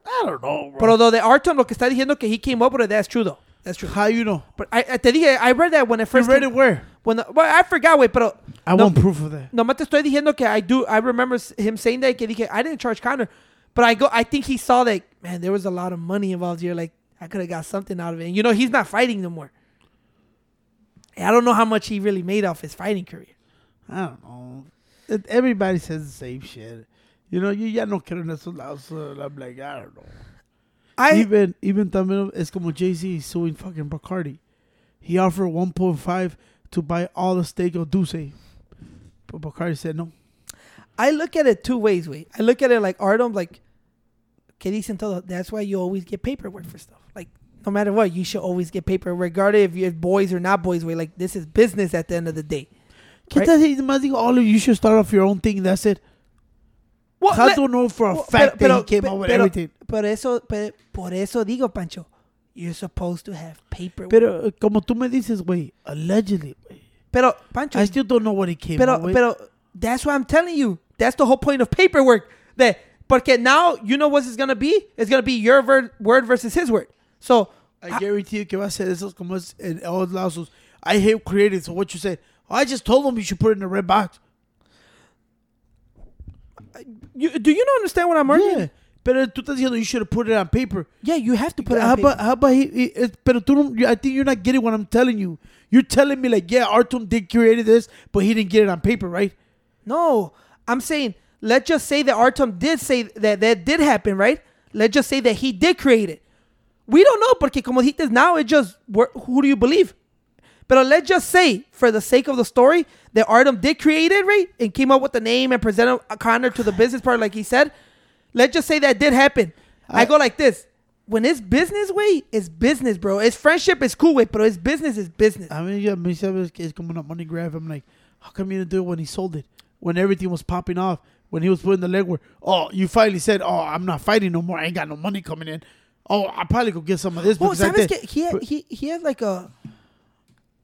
I don't know, bro. Pero though the Artem lo que está diciendo que he came up with it, that's true though. That's true. How you know? But I, I te dije, I read that when You first read came- it where? When well, I forgot, wait, pero I no, want proof of that. Nomás te estoy diciendo que I do. I remember him saying that que dije I didn't charge Conor, but I go. I think he saw that man. There was a lot of money involved here. Like I could have got something out of it. And you know he's not fighting no more. And I don't know how much he really made off his fighting career. I don't know. It, everybody says the same shit. You know, you ya no quiero en esos lados. Uh, I'm like, I don't know. I even even también es como Jay Z suing fucking Bacardi. He offered 1.5 to buy all the stake of D'Ussé, but Bacardi said no. I look at it two ways. Wait, I look at it like Artem, like que dicen todo. That's why you always get paperwork for stuff. Like no matter what, you should always get paper, regardless if you're boys or not boys. Way like this is business at the end of the day. ¿Qué Right. tal si más digo, all of you should start off your own thing? That's it. Well, How let- do you know for a Well, fact pero- that he came pe- up with pero- everything? Por eso, por eso digo, Pancho, you're supposed to have paper. Pero como tú me dices, güey, allegedly, güey. pero Pancho, I still don't know what it came pero, pero that's what I'm telling you. That's the whole point of paperwork. That porque now you know what it's gonna be. It's gonna be your ver- word versus his word. So I guarantee you que va a ser esos como es en otros lados. I hate creative. So what you said? Oh, I just told him you should put it in the red box. you, do you not understand what I'm arguing? Yeah. Pero tú estás diciendo you should have put it on paper. Yeah, you have to put it how on paper. about, how about he, he- it- pero tú don't, I think you're not getting what I'm telling you. You're telling me like, yeah, Artem did create this, but he didn't get it on paper, right? No, I'm saying let's just say that Artem did say that that did happen, right? Let's just say that he did create it. We don't know porque como dijiste now, it just who do you believe? But let's just say, for the sake of the story, that Artem did create it, right, and came up with the name and presented Conor to the business part, like he said. Let's just say that did happen. I, I- go like this: when it's business, way, it's business, bro. It's friendship, it's cool, way, but it's business, is business. I mean, yeah, me es como una money grab. I'm like, how come you didn't do it when he sold it? When everything was popping off, when he was putting the legwork. Oh, you finally said, oh, I'm not fighting no more. I ain't got no money coming in. Oh, I probably could get some of this. Well, oh, I sabes que he had, he he has like a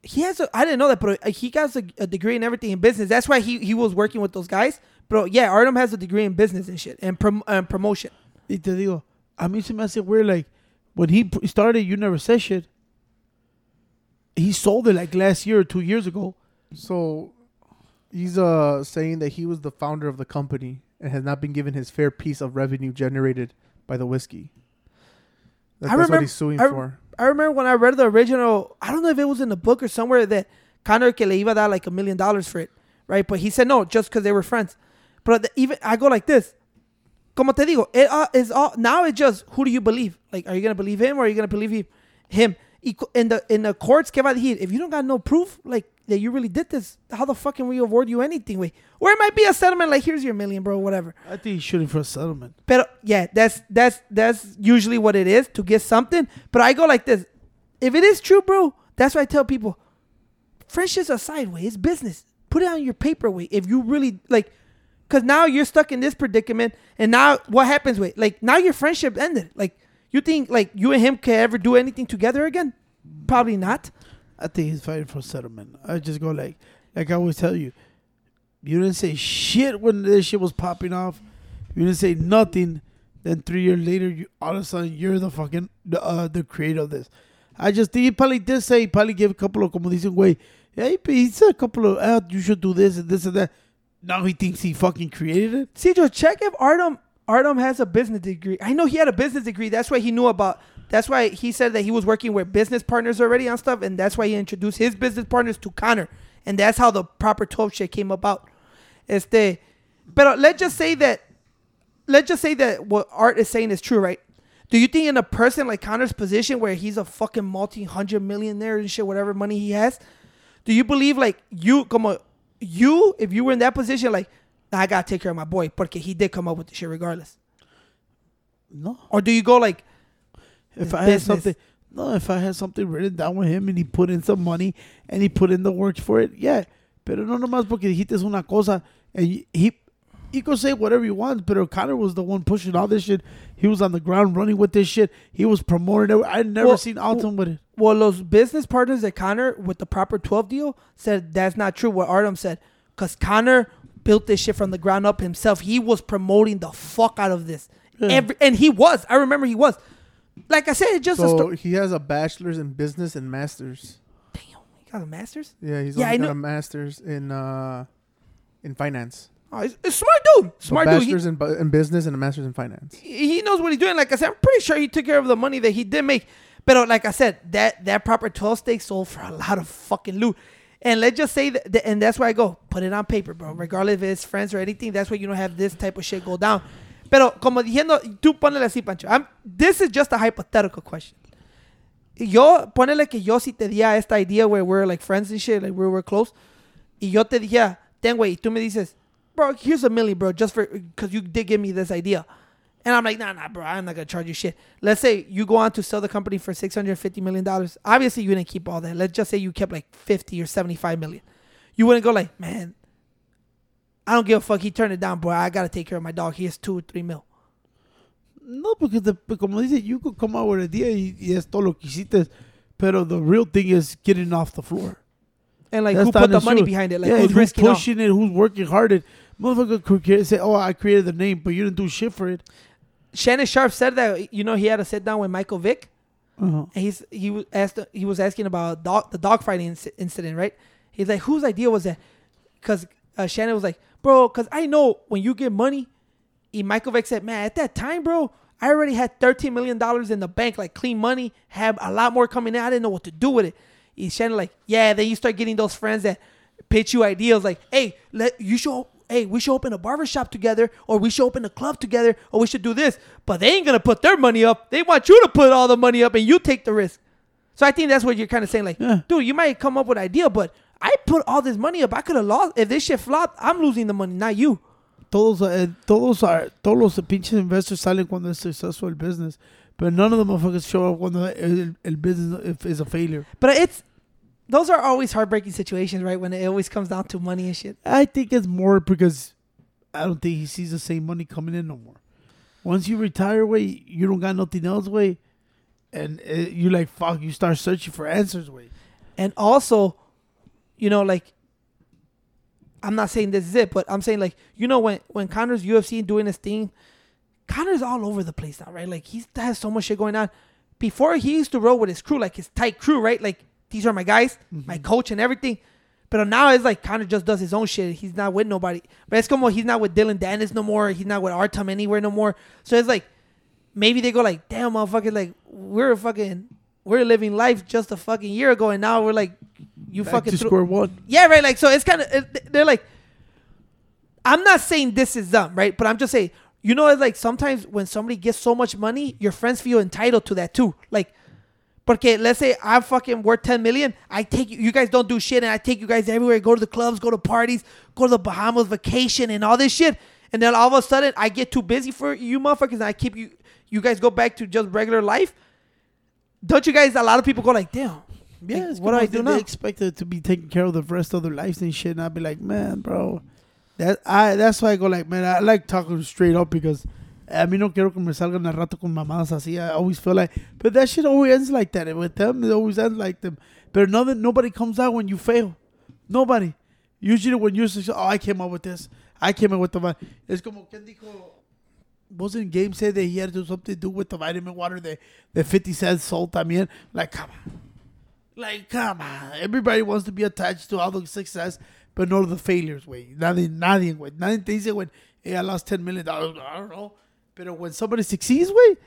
he has a I didn't know that, but he got a, a degree in everything in business. That's why he he was working with those guys. Bro, yeah, Artem has a degree in business and shit and prom, and promotion. Y te digo, a mí se me hace weird, like, when he started, you never said shit. He sold it like last year or two years ago. So he's uh saying that he was the founder of the company and has not been given his fair piece of revenue generated by the whiskey. That- I that's what he's suing I- for. I remember when I read the original. I don't know if it was in the book or somewhere that Conor que le iba a dar like a million dollars for it, right? But he said no, just because they were friends. But the, even I go like this. Como te digo, it uh, is all now. It's just who do you believe? Like, are you gonna believe him or are you gonna believe him? Him in the in the courts, que va? If you don't got no proof, like that you really did this, how the fuck can we award you anything? Wait, or it might be a settlement, like here's your million, bro, whatever. I think he's shooting for a settlement. But yeah, that's that's that's usually what it is to get something. But I go like this: if it is true, bro, that's why I tell people, friendships aside, way it's business. Put it on your paper, way. If you really like, because now you're stuck in this predicament, and now what happens? Wait, like now your friendship ended. Like you think like you and him can ever do anything together again? Probably not. I think he's fighting for settlement. I just go like, like I always tell you, you didn't say shit when this shit was popping off. You didn't say nothing. Then three years later, you all of a sudden you're the fucking the uh, the creator of this. I just think he probably did say he probably gave a couple of como dicen way. Yeah, he, he said a couple of ah, you should do this and this and that. Now he thinks he fucking created it. See, Joe, check if Artem Artem has a business degree. I know he had a business degree. That's why he knew about. That's why he said that he was working with business partners already on stuff, and that's why he introduced his business partners to Conor, and that's how the proper twelve shit came about. Este, but uh, let's just say that, let's just say that what Art is saying is true, right? Do you think in a person like Conor's position, where he's a fucking multi-hundred millionaire and shit, whatever money he has, do you believe like you, como you, if you were in that position, like, nah, I gotta take care of my boy, porque he did come up with the shit regardless. No. or do you go like, If I had something, no, if I had something written down with him and he put in some money and he put in the work for it, yeah. Pero no nomás porque dijiste una cosa and he, he, he could say whatever he wants, but O'Connor was the one pushing all this shit. He was on the ground running with this shit. He was promoting it. I never Well, seen Alton with it. well, those business partners at Conor with the proper 12 deal said that's not true. What Artem said, because Conor built this shit from the ground up himself. He was promoting the fuck out of this. Yeah. Every, and he was. I remember he was. Like I said, it's just a So story. he has a bachelor's in business and masters. Damn, he got a master's? Yeah, he's Yeah, only I got know- a master's in uh in finance. Oh, he's a smart dude. Smart dude. He, in, bu- in business and a master's in finance. he knows what he's doing. Like I said, I'm pretty sure he took care of the money that he did make. But like I said, that that proper 12 steak sold for a lot of fucking loot. And let's just say that, and that's where I go, put it on paper, bro. Regardless if it's friends or anything, that's why you don't have this type of shit go down. Pero como diciendo, tú ponele así, Pancho. I'm, this is just a hypothetical question. Yo, ponele que yo si te di a esta idea where we're like friends and shit, like we were close, y yo te dije, ten güey, y tú me dices, bro, here's a million, bro, just for, because you did give me this idea. And I'm like, nah, nah, bro, I'm not gonna charge you shit. Let's say you go on to sell the company for six hundred fifty million dollars. Obviously, you didn't keep all that. Let's just say you kept like fifty or seventy-five million. You wouldn't go like, man, I don't give a fuck. He turned it down, bro. I gotta take care of my dog. He has two or three mil. No, because the, como dice, you could come out with a idea y, y es todo lo que hiciste. Pero the real thing is getting off the floor. And like, That's who put the money behind it? Like, yeah, who's who's off? pushing it? Who's working hard? Motherfucker could create- say, "Oh, I created the name, but you didn't do shit for it." Shannon Sharpe said that you know he had a sit down with Michael Vick, Uh-huh. and he's he was asked he was asking about dog, the dogfighting inci- incident, right? He's like, whose idea was that? Because uh, Shannon was like, bro, because I know when you get money, and Michael Vick said, man, at that time, bro, I already had thirteen million dollars in the bank, like clean money, had a lot more coming in. I didn't know what to do with it. And Shannon like, yeah. Then you start getting those friends that pitch you ideas like, hey, let you should. Hey, we should open a barbershop together, or we should open a club together, or we should do this. But they ain't gonna put their money up. They want you to put all the money up, and you take the risk. So I think that's what you're kind of saying. Like, Yeah. dude, you might come up with an idea, but I put all this money up. I could have lost. If this shit flopped, I'm losing the money, not you. Todos, eh, todos, are, todos los pinches investors salen cuando es successful el business, but none of the motherfuckers show up cuando el, el business is a failure. But it's those are always heartbreaking situations, right? When it always comes down to money and shit. I think it's more because I don't think he sees the same money coming in no more. Once you retire, way you don't got nothing else, way, and uh, you like fuck, you start searching for answers, way. And also, you know, like I'm not saying this is it, but I'm saying like you know when when Conor's UFC doing his thing, Conor's all over the place now, right? Like he has so much shit going on. Before he used to roll with his crew, like his tight crew, right? Like these are my guys, my mm-hmm. coach and everything. But now it's like kind of just does his own shit. He's not with nobody. But it's como he's not with Dillon Danis no more. He's not with Artem anywhere no more. So it's like maybe they go like, damn, motherfucker, like we're fucking we're living life just a fucking year ago, and now we're like, you Back fucking to threw- square one. yeah, right. Like, so it's kind of they're like, I'm not saying this is dumb, right? But I'm just saying, you know, it's like sometimes when somebody gets so much money, your friends feel entitled to that too. Like, porque let's say I'm fucking worth 10 million, I take you, you guys don't do shit, and I take you guys everywhere, go to the clubs, go to parties, go to the Bahamas vacation, and all this shit. And then all of a sudden, I get too busy for you motherfuckers, and I keep you, you guys go back to just regular life. Don't you guys? A lot of people go like, damn. Yeah, like, what do I they- do They now? expect it to be taking care of the rest of their lives and shit. And I'd be like, man, bro, that I that's why I go like, man, I like talking straight up because a mí no quiero que me salgan al rato con mamadas así. I always feel like, but that shit always ends like that. With them, it always ends like them. But nothing, nobody comes out when you fail. Nobody. Usually when you're successful, oh, I came up with this. I came up with the. vi-" Es como quien dijo. Wasn't Game said that he had to do something to do with the vitamin water that, that 50 cents sold también? Like, come on. Like, come on. Everybody wants to be attached to all the success, but not the failures, güey. Nadie, nadie, güey. Nadie te dice, güey, hey, I lost $10 million. I don't know. Pero when somebody succeeds, güey,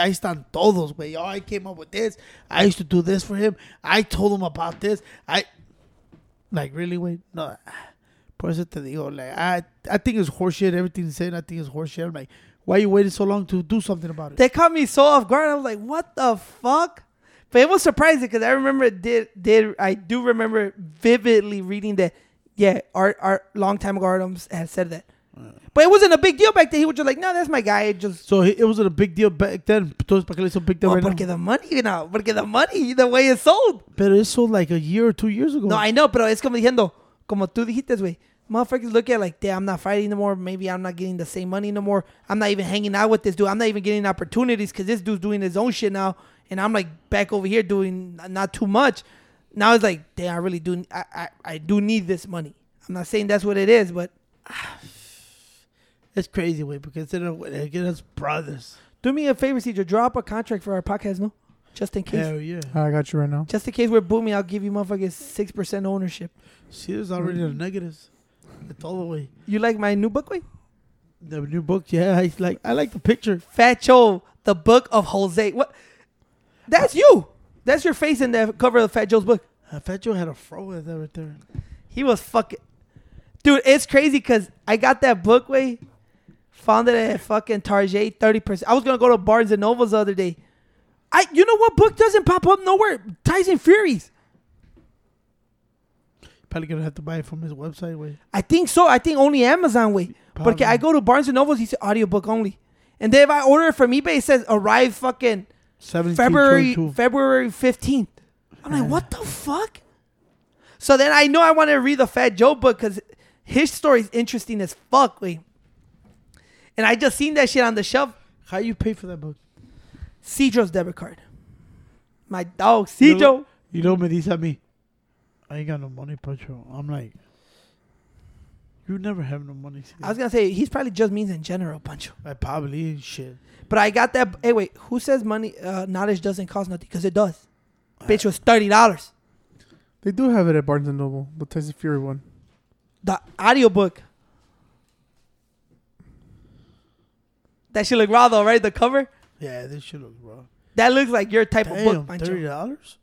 ahí están todos, güey. Oh, I came up with this. I used to do this for him. I told him about this. I, like, really, güey? No. Por eso te digo, like, I, I think it's horseshit. Everything he's saying, I think it's horseshit. I'm like, why you waiting so long to do something about it? They caught me so off guard. I was like, "What the fuck?" But it was surprising because I remember it did did I do remember vividly reading that. Yeah, art art long time ago had said that. But it wasn't a big deal back then. He was just like, no, that's my guy. It just So he- it wasn't a big deal back then. Entonces, ¿para qué le hizo big deal well, right porque now? the money, you know, porque the money, the way it's sold. But it sold like a year or two years ago. No, I know, pero es como diciendo, como tú dijiste, güey. Motherfuckers look at like, damn, I'm not fighting no more. Maybe I'm not getting the same money no more. I'm not even hanging out with this dude. I'm not even getting opportunities because this dude's doing his own shit now, and I'm like back over here doing not too much. Now it's like, damn, I really do. I I, I do need this money. I'm not saying that's what it is, but [SIGHS] [SIGHS] [SIGHS] it's crazy, way because they're again us brothers. do me a favor, CJ. Draw up a contract for our podcast, no? Just in case. Hell yeah. I got you right now. Just in case we're booming, I'll give you motherfuckers six percent ownership. See, there's already the negatives. It's all the way. You like my new book, way? The new book, yeah. I like. I like the picture. Fat Joe, the book of Jose. What? That's you. That's your face in the cover of Fat Joe's book. Uh, Fat Joe had a fro with that right there. He was fucking. Dude, it's crazy because I got that book way. Found it at fucking Target, thirty percent. I was gonna go to Barnes and Nobles the other day. I, you know what book doesn't pop up nowhere? Tyson Fury's. Probably gonna have to buy it from his website. Way. I think so. I think only Amazon way. But. I go to Barnes and Nobles, he said audiobook only. And then if I order it from eBay, it says arrive fucking February 22. February fifteenth. I'm like, what the fuck? So then I know I want to read the Fat Joe book because his story's interesting as fuck. Wait. And I just seen that shit on the shelf. How you pay for that book? Cedro's debit card. My dog, You Cedro. know, you know me. These at me. I ain't got no money, Pacho. I'm like, you never have no money. I was gonna say he's probably just means in general, Pancho. I probably shit. But I got that. Hey, wait, who says money uh, knowledge doesn't cost nothing? Because it does. Bitch was thirty dollars. They do have it at Barnes and Noble, the Tyson Fury one. The audiobook. That should look raw though, right? The cover. Yeah, this shit looks raw. That looks like your type of Damn, book, Pancho. thirty dollars.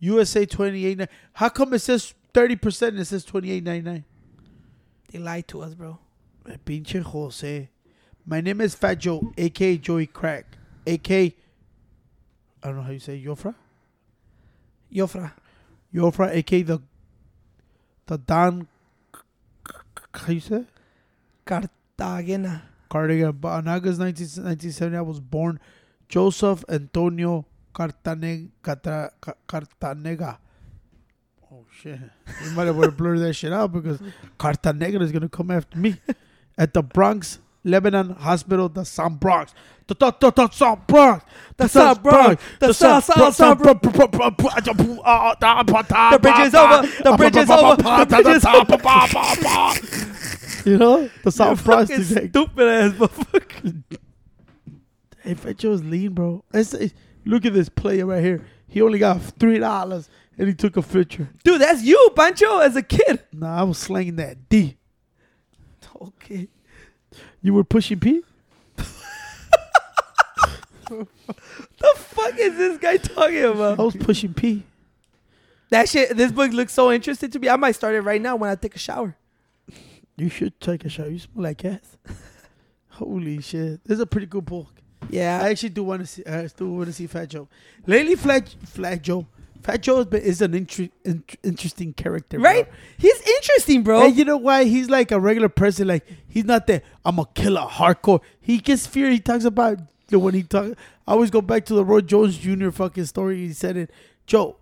USA twenty eight nine. How come it says thirty percent and it says twenty eight ninety nine? They lied to us, bro. Pinche Jose. My name is Fat Joe, aka Joey Crack, aka I don't know how you say Yofra. Yofra. Yofra, aka the the Don. How you say? Cartagena. Cardigan. But on August 19, 1970, I was born Joseph Antonio Cartane, Catra, Cartanega. Oh, shit. You might have to blur that shit out because [LAUGHS] Cartanega is going to come after me. At the Bronx, Lebanon Hospital, the South Bronx. The, South Bronx. The South Bronx. The South, South, South Bronx. The bridge is over. The bridge is over. The bridge is over. [LAUGHS] You know? The South Bronx. Is like- stupid ass motherfucker. Hey, Fat Joe's lean, bro. It's, it's- look at this player right here. He only got three dollars, and he took a picture. Dude, that's you, Pancho, as a kid. Nah, I was slanging that D. Okay. You were pushing P. [LAUGHS] The fuck is this guy talking about? I was pushing P. That shit, this book looks so interesting to me. I might start it right now when I take a shower. You should take a shower. You smell like ass. [LAUGHS] Holy shit! This is a pretty good book. Yeah. I actually do want to see. I still want to see Fat Joe. Lately, Flat Flat Joe. Fat Joe is an inter- int- interesting character, bro. right? He's interesting, bro. And you know why? He's like a regular person. Like he's not that I'm a killer hardcore. He gets fear. He talks about when he talk. I always go back to the Roy Jones Jr. fucking story. He said it, Joe,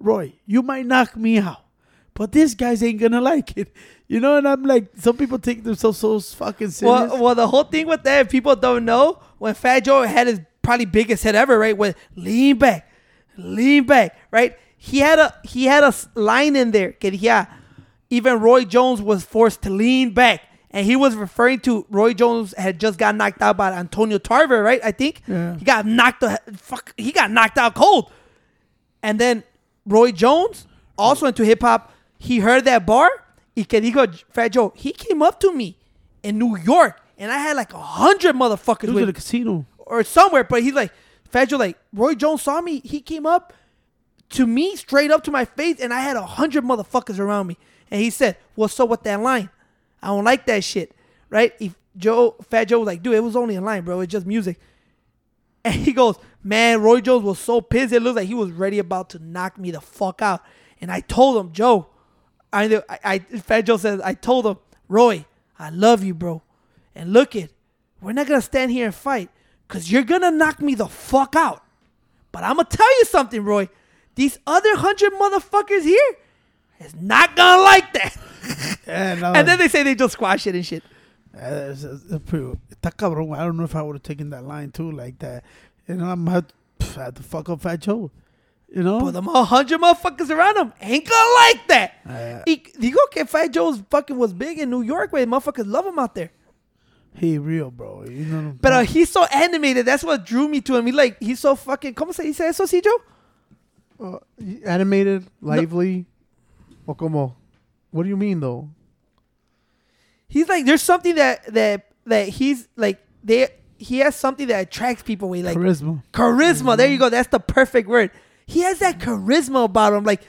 Roy, you might knock me out, but this guys ain't gonna like it. You know, and I'm like, some people take themselves so fucking serious. Well, well, the whole thing with that, people don't know, when Fat Joe had his probably biggest hit ever, right? With lean back, lean back, right? He had a he had a line in there. Que yeah, even Roy Jones was forced to lean back, and he was referring to Roy Jones had just got knocked out by Antonio Tarver, right? I think Yeah. he got knocked the fuck. He got knocked out cold, and then Roy Jones also into hip hop. He heard that bar. Y que dijo Fat Joe, he came up to me in New York, and I had like a hundred motherfuckers he was with at a casino. or somewhere. But he's like, Fat Joe, like Roy Jones saw me. He came up to me straight up to my face, and I had a hundred motherfuckers around me. And he said, "What's up with that line? I don't like that shit." Right? If Joe, Fat Joe was like, "Dude, it was only a line, bro. It's just music." And he goes, "Man, Roy Jones was so pissed. It looked like he was ready about to knock me the fuck out." And I told him, Joe, I, I, I Fat Joe says, I told him, Roy, I love you, bro. And look it, we're not gonna stand here and fight, cause you're gonna knock me the fuck out. But I'm gonna tell you something, Roy. These other hundred motherfuckers here is not gonna like that. [LAUGHS] Yeah, no, and then they say they just squash it and shit. Uh, pretty- cabrón. I don't know if I would have taken that line too, like that. You know, I'm I had to fuck up Fat Joe. You know, But the hundred motherfuckers around him ain't gonna like that. Uh, Y digo que Fat Joe's fucking was big in New York, where motherfuckers love him out there. he real, bro. You know, But uh, he's so animated. That's what drew me to him. He like he's so fucking. ¿Cómo se dice eso, Joe? Uh, animated, lively, or como? What do you mean though? He's like there's something that that that he's like they he has something that attracts people. With like charisma. charisma. There you go. That's the perfect word. He has that charisma about him. Like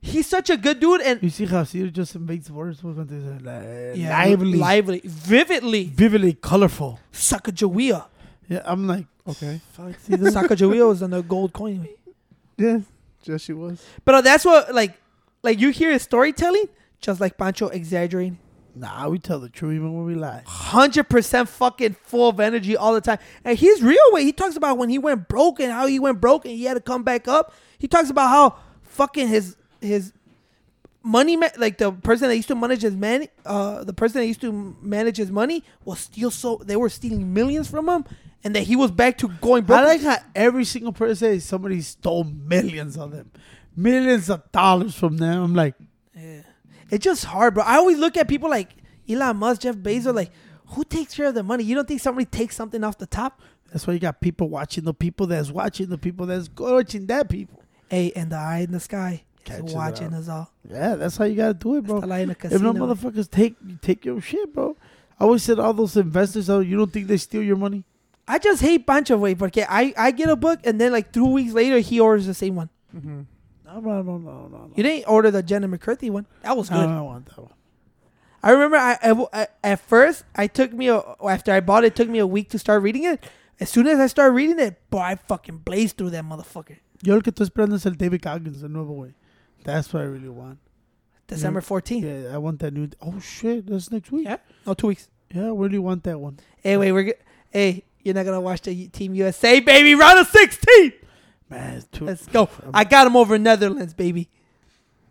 he's such a good dude and You see how Cedar just makes words cuando dice like, yeah, lively, lively, vividly. vividly colorful. Sacagawea. Yeah, I'm like, Okay. fuck, [LAUGHS] Cedar. Sacagawea was on the gold coin. Yeah, just she was. But uh, that's what like like you hear his storytelling, just like Pancho exaggerating. Nah, we tell the truth even when we lie. hundred percent fucking full of energy all the time. And he's real way. He talks about when he went broke and how he went broke and he had to come back up. He talks about how fucking his his money ma- like the person that used to manage his man uh the person that used to manage his money was steal so they were stealing millions from him and that he was back to going broke. I like how every single person says somebody stole millions of them, millions of dollars from them. I'm like. It's just hard, bro. I always look at people like Elon Musk, Jeff Bezos, like who takes care of the money? You don't think somebody takes something off the top? that's why you got people watching the people that's watching the people that's watching that people. Hey, and the eye in the sky Catches it watching us all. Yeah, that's how you gotta do it, bro. Está la en the If no motherfuckers take take your shit, bro. I always said all those investors, oh, you don't think they steal your money? I just hate Pancho way porque I, I get a book and then like two weeks later he orders the same one. Mm-hmm. No, no, no, no, no. You didn't order the Jenna McCarthy one. That was I good. don't want that one. I remember I, I- I- at first I took me a, after I bought it, it took me a week to start reading it. As soon as I started reading it, boy, I fucking blazed through that motherfucker. Yo el que estoy esperando es el David Goggins, el nuevo way. That's what I really want. December 14th. Yeah, I want that new. Oh shit, that's next week. Yeah. No, two weeks. Yeah, I really want that one. Hey, wait, we're good. Hey, you're not gonna watch the Team USA, baby. Round of 16. Man, too, Let's go. I got him over Netherlands, baby.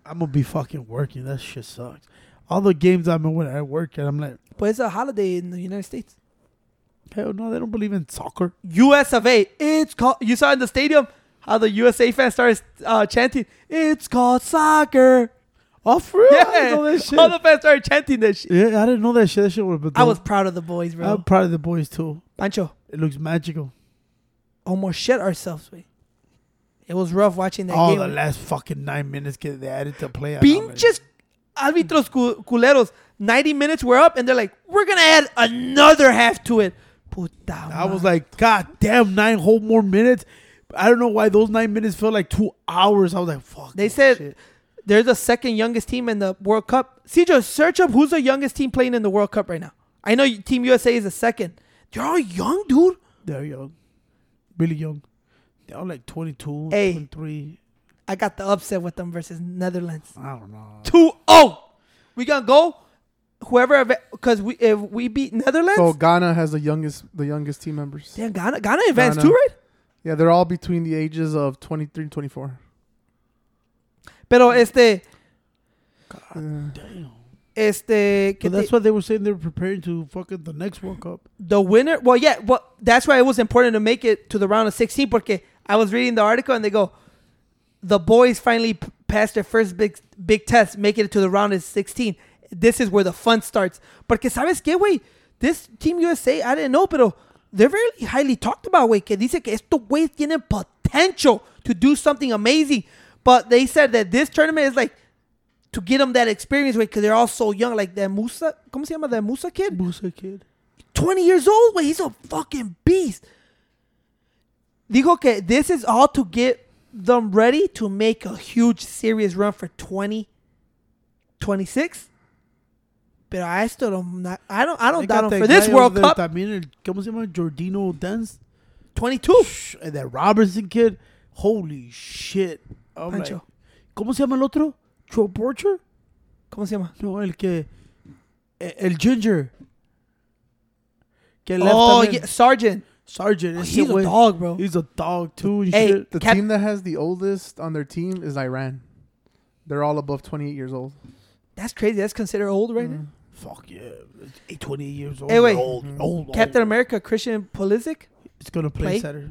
I'm gonna be fucking working. That shit sucks. All the games I'm in when I work, and I'm like, But it's a holiday in the United States. hell no, they don't believe in soccer. US of A. It's called. You saw in the stadium how the USA fans started uh, chanting. It's called soccer. Oh, for real? I Yeah, didn't know that [LAUGHS] shit. all the fans started chanting that shit. yeah, I didn't know that shit. That shit was. I was proud of the boys, bro. I'm proud of the boys too. Pancho, It looks magical. almost shit ourselves, way. It was rough watching that All game. the last fucking nine minutes get they added to play. Pinches árbitros cu- culeros. 90 minutes were up, and they're like, we're going to add another half to it. Puta I was like, God damn, nine whole more minutes. I don't know why those nine minutes felt like two hours. I was like, fuck. They said- shit. they're the second youngest team in the World Cup. CJ, search up who's the youngest team playing in the World Cup right now. I know Team USA is the second. They're all young, dude. they're young, really young. They're all like 22, Hey. 23. I got the upset with them versus Netherlands. I don't know. 2 0. We gonna go. Whoever, because we if we beat Netherlands, So Ghana has the youngest the youngest team members. damn Ghana, Ghana advanced Ghana. too, right? Yeah, they're all between the ages of 23 and 24. Pero este, Yeah. Uh, damn. este, que But that's te- what they were saying. They were preparing to fucking the next World Cup. the winner. Well, yeah, well, that's why it was important to make it to the round of 16. Porque I was reading the article and they go, the boys finally p- passed their first big big test, making it to the round of 16. This is where the fun starts. Porque sabes qué, güey, this Team USA, I didn't know, pero they're very highly talked about, güey. Que dice que estos güeyes tienen potential to do something amazing. But they said that this tournament is like to get them that experience, güey, because they're all so young. Like that Musah, ¿cómo se llama that Musah kid? Musah kid. 20 years old, güey. He's a fucking beast. Dijo que this is all to get them ready to make a huge serious run for 2026. Pero I still don't, not, I don't, I don't doubt them for this World Cup. También el, ¿cómo se llama? Jordino Dance. 22. Shh, eh, And that Robertson kid. Holy shit. Oh, I'm like, Pancho. ¿Cómo se llama el otro? Joe Porcher? ¿Cómo se llama? No, el que. Eh, el Ginger. Que left Oh, yeah, Sargent. Sargent. Oh, ese he's a güey- dog, bro. He's a dog too. And Hey, shit. The Cap- team that has the oldest on their team is Iran. They're all above 28 years old. That's crazy. That's considered old right now. Mm-hmm. Fuck yeah. Eight, 28 years old. Hey, wait. Old, old, old. Captain America, Christian Pulisic. It's gonna play, Play? Saturday.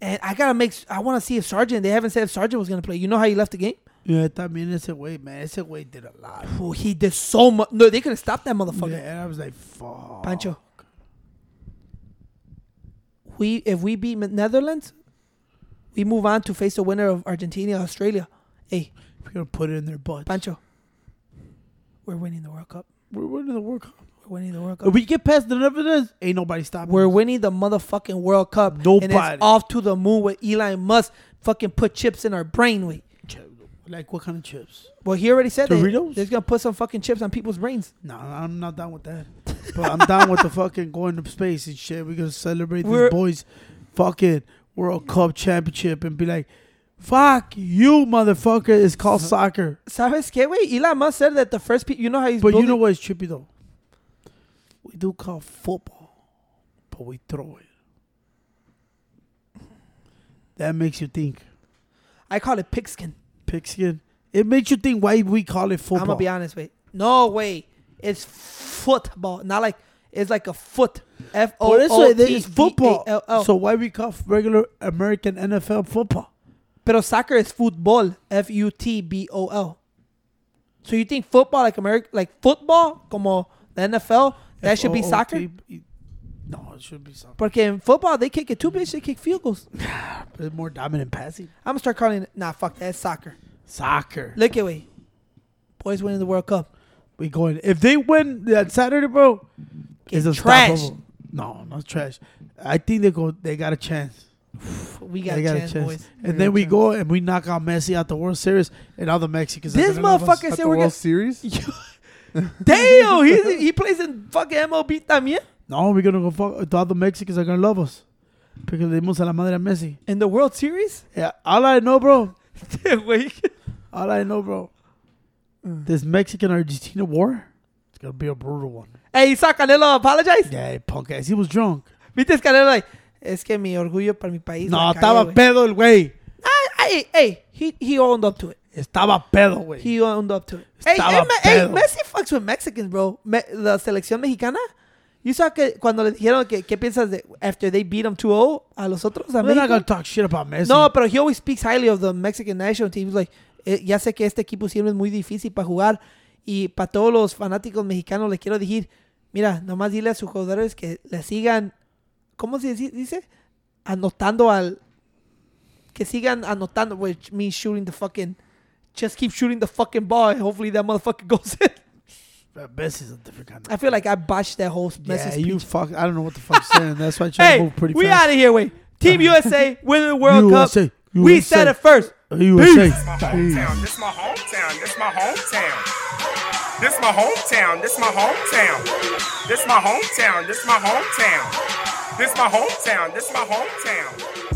And I gotta make. I want to see if Sargent. They haven't said if Sargent was gonna play. You know how he left the game? Yeah, también ese güey, man. Ese güey did a lot. Oh, he did so much. No, they could have stopped that motherfucker. Yeah, and I was like, fuck. Pancho. We if we beat Netherlands, we move on to face the winner of Argentina, Australia. Hey, We're gonna put it in their butt. Pancho. We're winning the World Cup. We're winning the World Cup. We're winning the World Cup. If we get past the Netherlands, ain't nobody stopping. We're us. winning the motherfucking World Cup. And Nobody. it's off to the moon with Elon Musk fucking put chips in our brain. Wait. Like what kind of chips? Well, he already said that. Doritos? He's gonna put some fucking chips on people's brains. No, I'm not down with that. But I'm down with the fucking going to space and shit. We're gonna celebrate We're- these boys' fucking World Cup championship and be like, "Fuck you, motherfucker!" It's called soccer. ¿Sabes qué, güey? Elon Musk said that the first people, you know how he's But you building- know what is trippy though? We do call football, but we throw it. That makes you think. I call it pigskin. Pigskin. It makes you think why we call it football. I'm gonna be honest, wait. No way. It's football. Not like it's like a foot. F O O T it's football. B A L L. So why we call regular American NFL football? Pero soccer is football. F U T B O L. So you think football like American like football como the NFL that should be soccer? No, it should be soccer. Porque in football they kick it two bitch, they kick field goals. [SIGHS] But it's more dominant passing. I'm gonna start calling it nah fuck that it's soccer. Soccer. Look at way. Boys winning the World Cup. We going. If they win that Saturday, bro, it's trashed. unstoppable. No, not trash. I think they go. They got a chance. We got, they a, got chance, boys. And then we go and we knock out Messi out the World Series, and all the Mexicans. This gonna love us. motherfucker said we're World Series? [LAUGHS] [LAUGHS] Damn, he he plays in fucking MLB también. No, we're gonna go fuck. All the Mexicans are gonna love us because le dimos a la madre a Messi. In the World Series? Yeah, all I know, bro. [LAUGHS] All I know, bro. Mm. This Mexican Argentina war, it's gonna be a brutal one. Hey, you saw Canelo apologize? Yeah, punk ass. He was drunk. ¿Viste Canelo like, es que mi orgullo para mi país. No, la estaba güey." pedo el güey. Ay, ay, hey, he, he owned up to it. Estaba pedo, güey. He owned up to it. Hey, Estaba hey, Me- hey, pedo. Messi fucks with Mexicans, bro. Me- la selección mexicana. You saw que cuando le dijeron que qué piensas de after they beat them 2-0 a los otros a We're not gonna talk shit about Messi. No, pero he always speaks highly of the Mexican national team. He's like, eh, ya sé que este equipo siempre es muy difícil para jugar y para todos los fanáticos mexicanos les quiero decir, mira, nomás dile a sus jugadores que le sigan, ¿cómo se dice? Anotando al, que sigan anotando, which means shooting the fucking, just keep shooting the fucking ball and hopefully that motherfucker [LAUGHS] goes in. But Messi's a different kind. Of I feel like I botched that whole yeah, message. you speech. fuck. I don't know what the fuck's saying. That's why I [LAUGHS] try to Hey, move pretty we fast. out of here, wait. Team [LAUGHS] USA winning the World USA, Cup. We USA. said it first. USA. This my hometown. This my hometown. This my hometown. This my hometown. This my hometown. This my hometown. This my hometown. This my hometown. This my hometown.